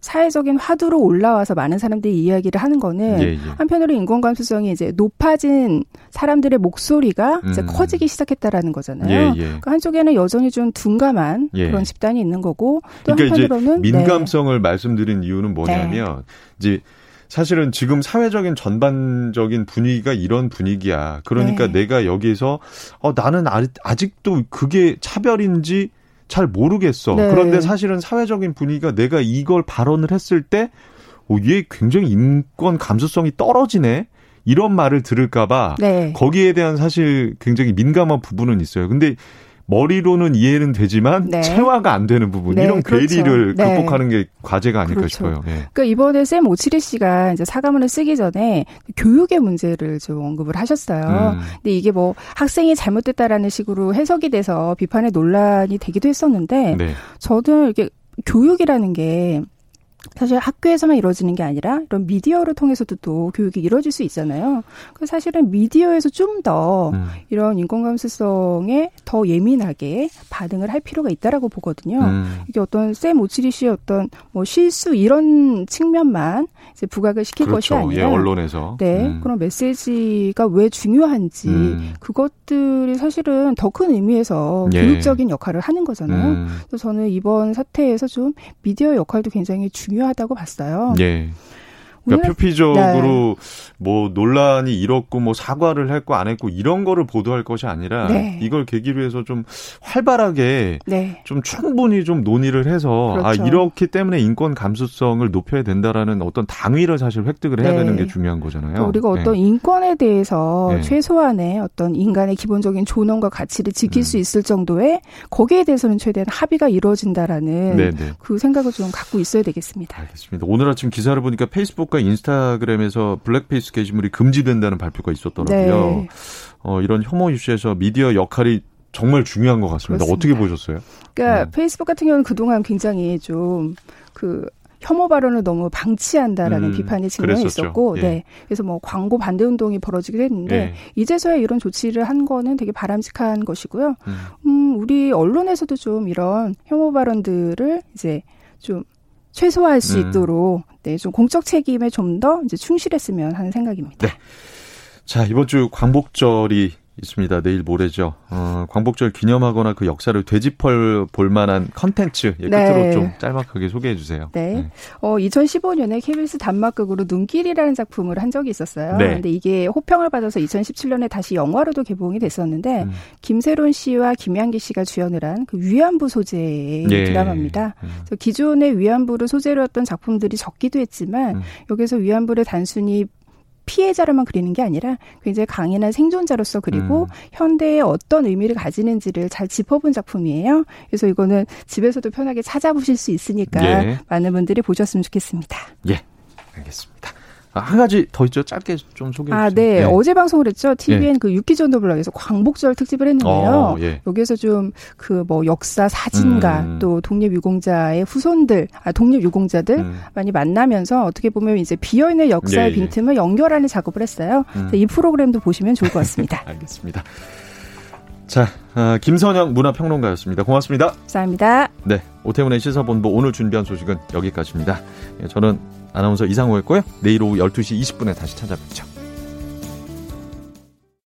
사회적인 화두로 올라와서 많은 사람들이 이야기를 하는 거는 예, 예. 한편으로 인권 감수성이 이제 높아진 사람들의 목소리가 음. 이제 커지기 시작했다라는 거잖아요. 예, 예. 그러니까 한쪽에는 여전히 좀 둔감한 예. 그런 집단이 있는 거고 또 그러니까 한편으로는 민감성을 네. 말씀드린 이유는 뭐냐면 네. 이제 사실은 지금 사회적인 전반적인 분위기가 이런 분위기야. 그러니까 네. 내가 여기서 어 나는 아직도 그게 차별인지 잘 모르겠어. 네. 그런데 사실은 사회적인 분위기가 내가 이걸 발언을 했을 때, 오, 얘 굉장히 인권 감수성이 떨어지네? 이런 말을 들을까봐 네. 거기에 대한 사실 굉장히 민감한 부분은 있어요. 근데 머리로는 이해는 되지만 네. 체화가 안 되는 부분 네, 이런 그렇죠. 괴리를 네. 극복하는 게 과제가 아닐까 그렇죠. 싶어요. 네. 그러니까 이번에 샘 오치리 씨가 이제 사과문을 쓰기 전에 교육의 문제를 좀 언급을 하셨어요. 음. 근데 이게 뭐 학생이 잘못됐다라는 식으로 해석이 돼서 비판의 논란이 되기도 했었는데 네. 저도 이게 교육이라는 게 사실 학교에서만 이루어지는 게 아니라 이런 미디어를 통해서도 또 교육이 이루어질 수 있잖아요. 그 사실은 미디어에서 좀더 음. 이런 인권 감수성에 더 예민하게 반응을 할 필요가 있다라고 보거든요. 음. 이게 어떤 샘 오치리 씨의 어떤 뭐 실수 이런 측면만 이제 부각을 시킬 그렇죠. 것이 아니라 예, 언론에서 네 음. 그런 메시지가 왜 중요한지 음. 그것들이 사실은 더 큰 의미에서 예. 교육적인 역할을 하는 거잖아요. 음. 그래서 저는 이번 사태에서 좀 미디어 역할도 굉장히 중 중요하다고 봤어요. 예. 그러니까 표피적으로 네. 뭐 논란이 일었고 뭐 사과를 했고 안 했고 이런 거를 보도할 것이 아니라 네. 이걸 계기로 해서 좀 활발하게 네. 좀 충분히 좀 논의를 해서 아, 그렇죠. 아 이렇기 때문에 인권 감수성을 높여야 된다라는 어떤 당위를 사실 획득을 해야 네. 되는 게 중요한 거잖아요. 우리가 어떤 네. 인권에 대해서 네. 최소한의 어떤 인간의 기본적인 존엄과 가치를 지킬 음. 수 있을 정도의 거기에 대해서는 최대한 합의가 이루어진다라는 그 생각을 좀 갖고 있어야 되겠습니다. 알겠습니다. 오늘 아침 기사를 보니까 페이스북과 인스타그램에서 블랙페이스 게시물이 금지된다는 발표가 있었더라고요. 네. 어, 이런 혐오 이슈에서 미디어 역할이 정말 중요한 것 같습니다. 그렇습니다. 어떻게 보셨어요? 그러니까 음. 페이스북 같은 경우는 그동안 굉장히 좀그 혐오 발언을 너무 방치한다라는 음, 비판이 증명이 있었고, 예. 네. 그래서 뭐 광고 반대 운동이 벌어지기도 했는데 예. 이제서야 이런 조치를 한 거는 되게 바람직한 것이고요. 음. 음, 우리 언론에서도 좀 이런 혐오 발언들을 이제 좀 최소화할 수 음. 있도록 네, 좀 공적 책임에 좀 더 이제 충실했으면 하는 생각입니다. 네. 자, 이번 주 광복절이 있습니다. 내일 모레죠. 어, 광복절 기념하거나 그 역사를 되짚어 볼 만한 컨텐츠 예, 끝으로 네. 좀 짤막하게 소개해 주세요. 네. 네. 어, 2015년에 KBS 단막극으로 눈길이라는 작품을 한 적이 있었어요. 네. 근데 이게 호평을 받아서 2017년에 다시 영화로도 개봉이 됐었는데 음. 김세론 씨와 김양기 씨가 주연을 한 그 위안부 소재의 예. 드라마입니다. 음. 기존의 위안부를 소재로 했던 작품들이 적기도 했지만 음. 여기서 위안부를 단순히 피해자로만 그리는 게 아니라 굉장히 강인한 생존자로서 그리고 음. 현대에 어떤 의미를 가지는지를 잘 짚어본 작품이에요. 그래서 이거는 집에서도 편하게 찾아보실 수 있으니까 예. 많은 분들이 보셨으면 좋겠습니다. 예, 알겠습니다. 아, 한 가지 더 있죠. 짧게 좀 소개해 아, 주세요. 아, 네. 네. 어제 방송을 했죠. TVN 예. 그 육기전도 블럭에서 광복절 특집을 했는데요. 어, 예. 여기에서 좀 그 뭐 역사 사진가 음. 또 독립유공자의 후손들, 아, 독립유공자들 음. 많이 만나면서 어떻게 보면 이제 비어있는 역사의 예, 예. 빈틈을 연결하는 작업을 했어요. 음. 이 프로그램도 보시면 좋을 것 같습니다. [LAUGHS] 알겠습니다. 자, 아, 김선영 문화평론가였습니다. 고맙습니다. 감사합니다. 네, 오태훈의 시사본부 오늘 준비한 소식은 여기까지입니다. 예, 저는 아나운서 이상호였고요. 내일 오후 12시 20분에 다시 찾아뵙죠.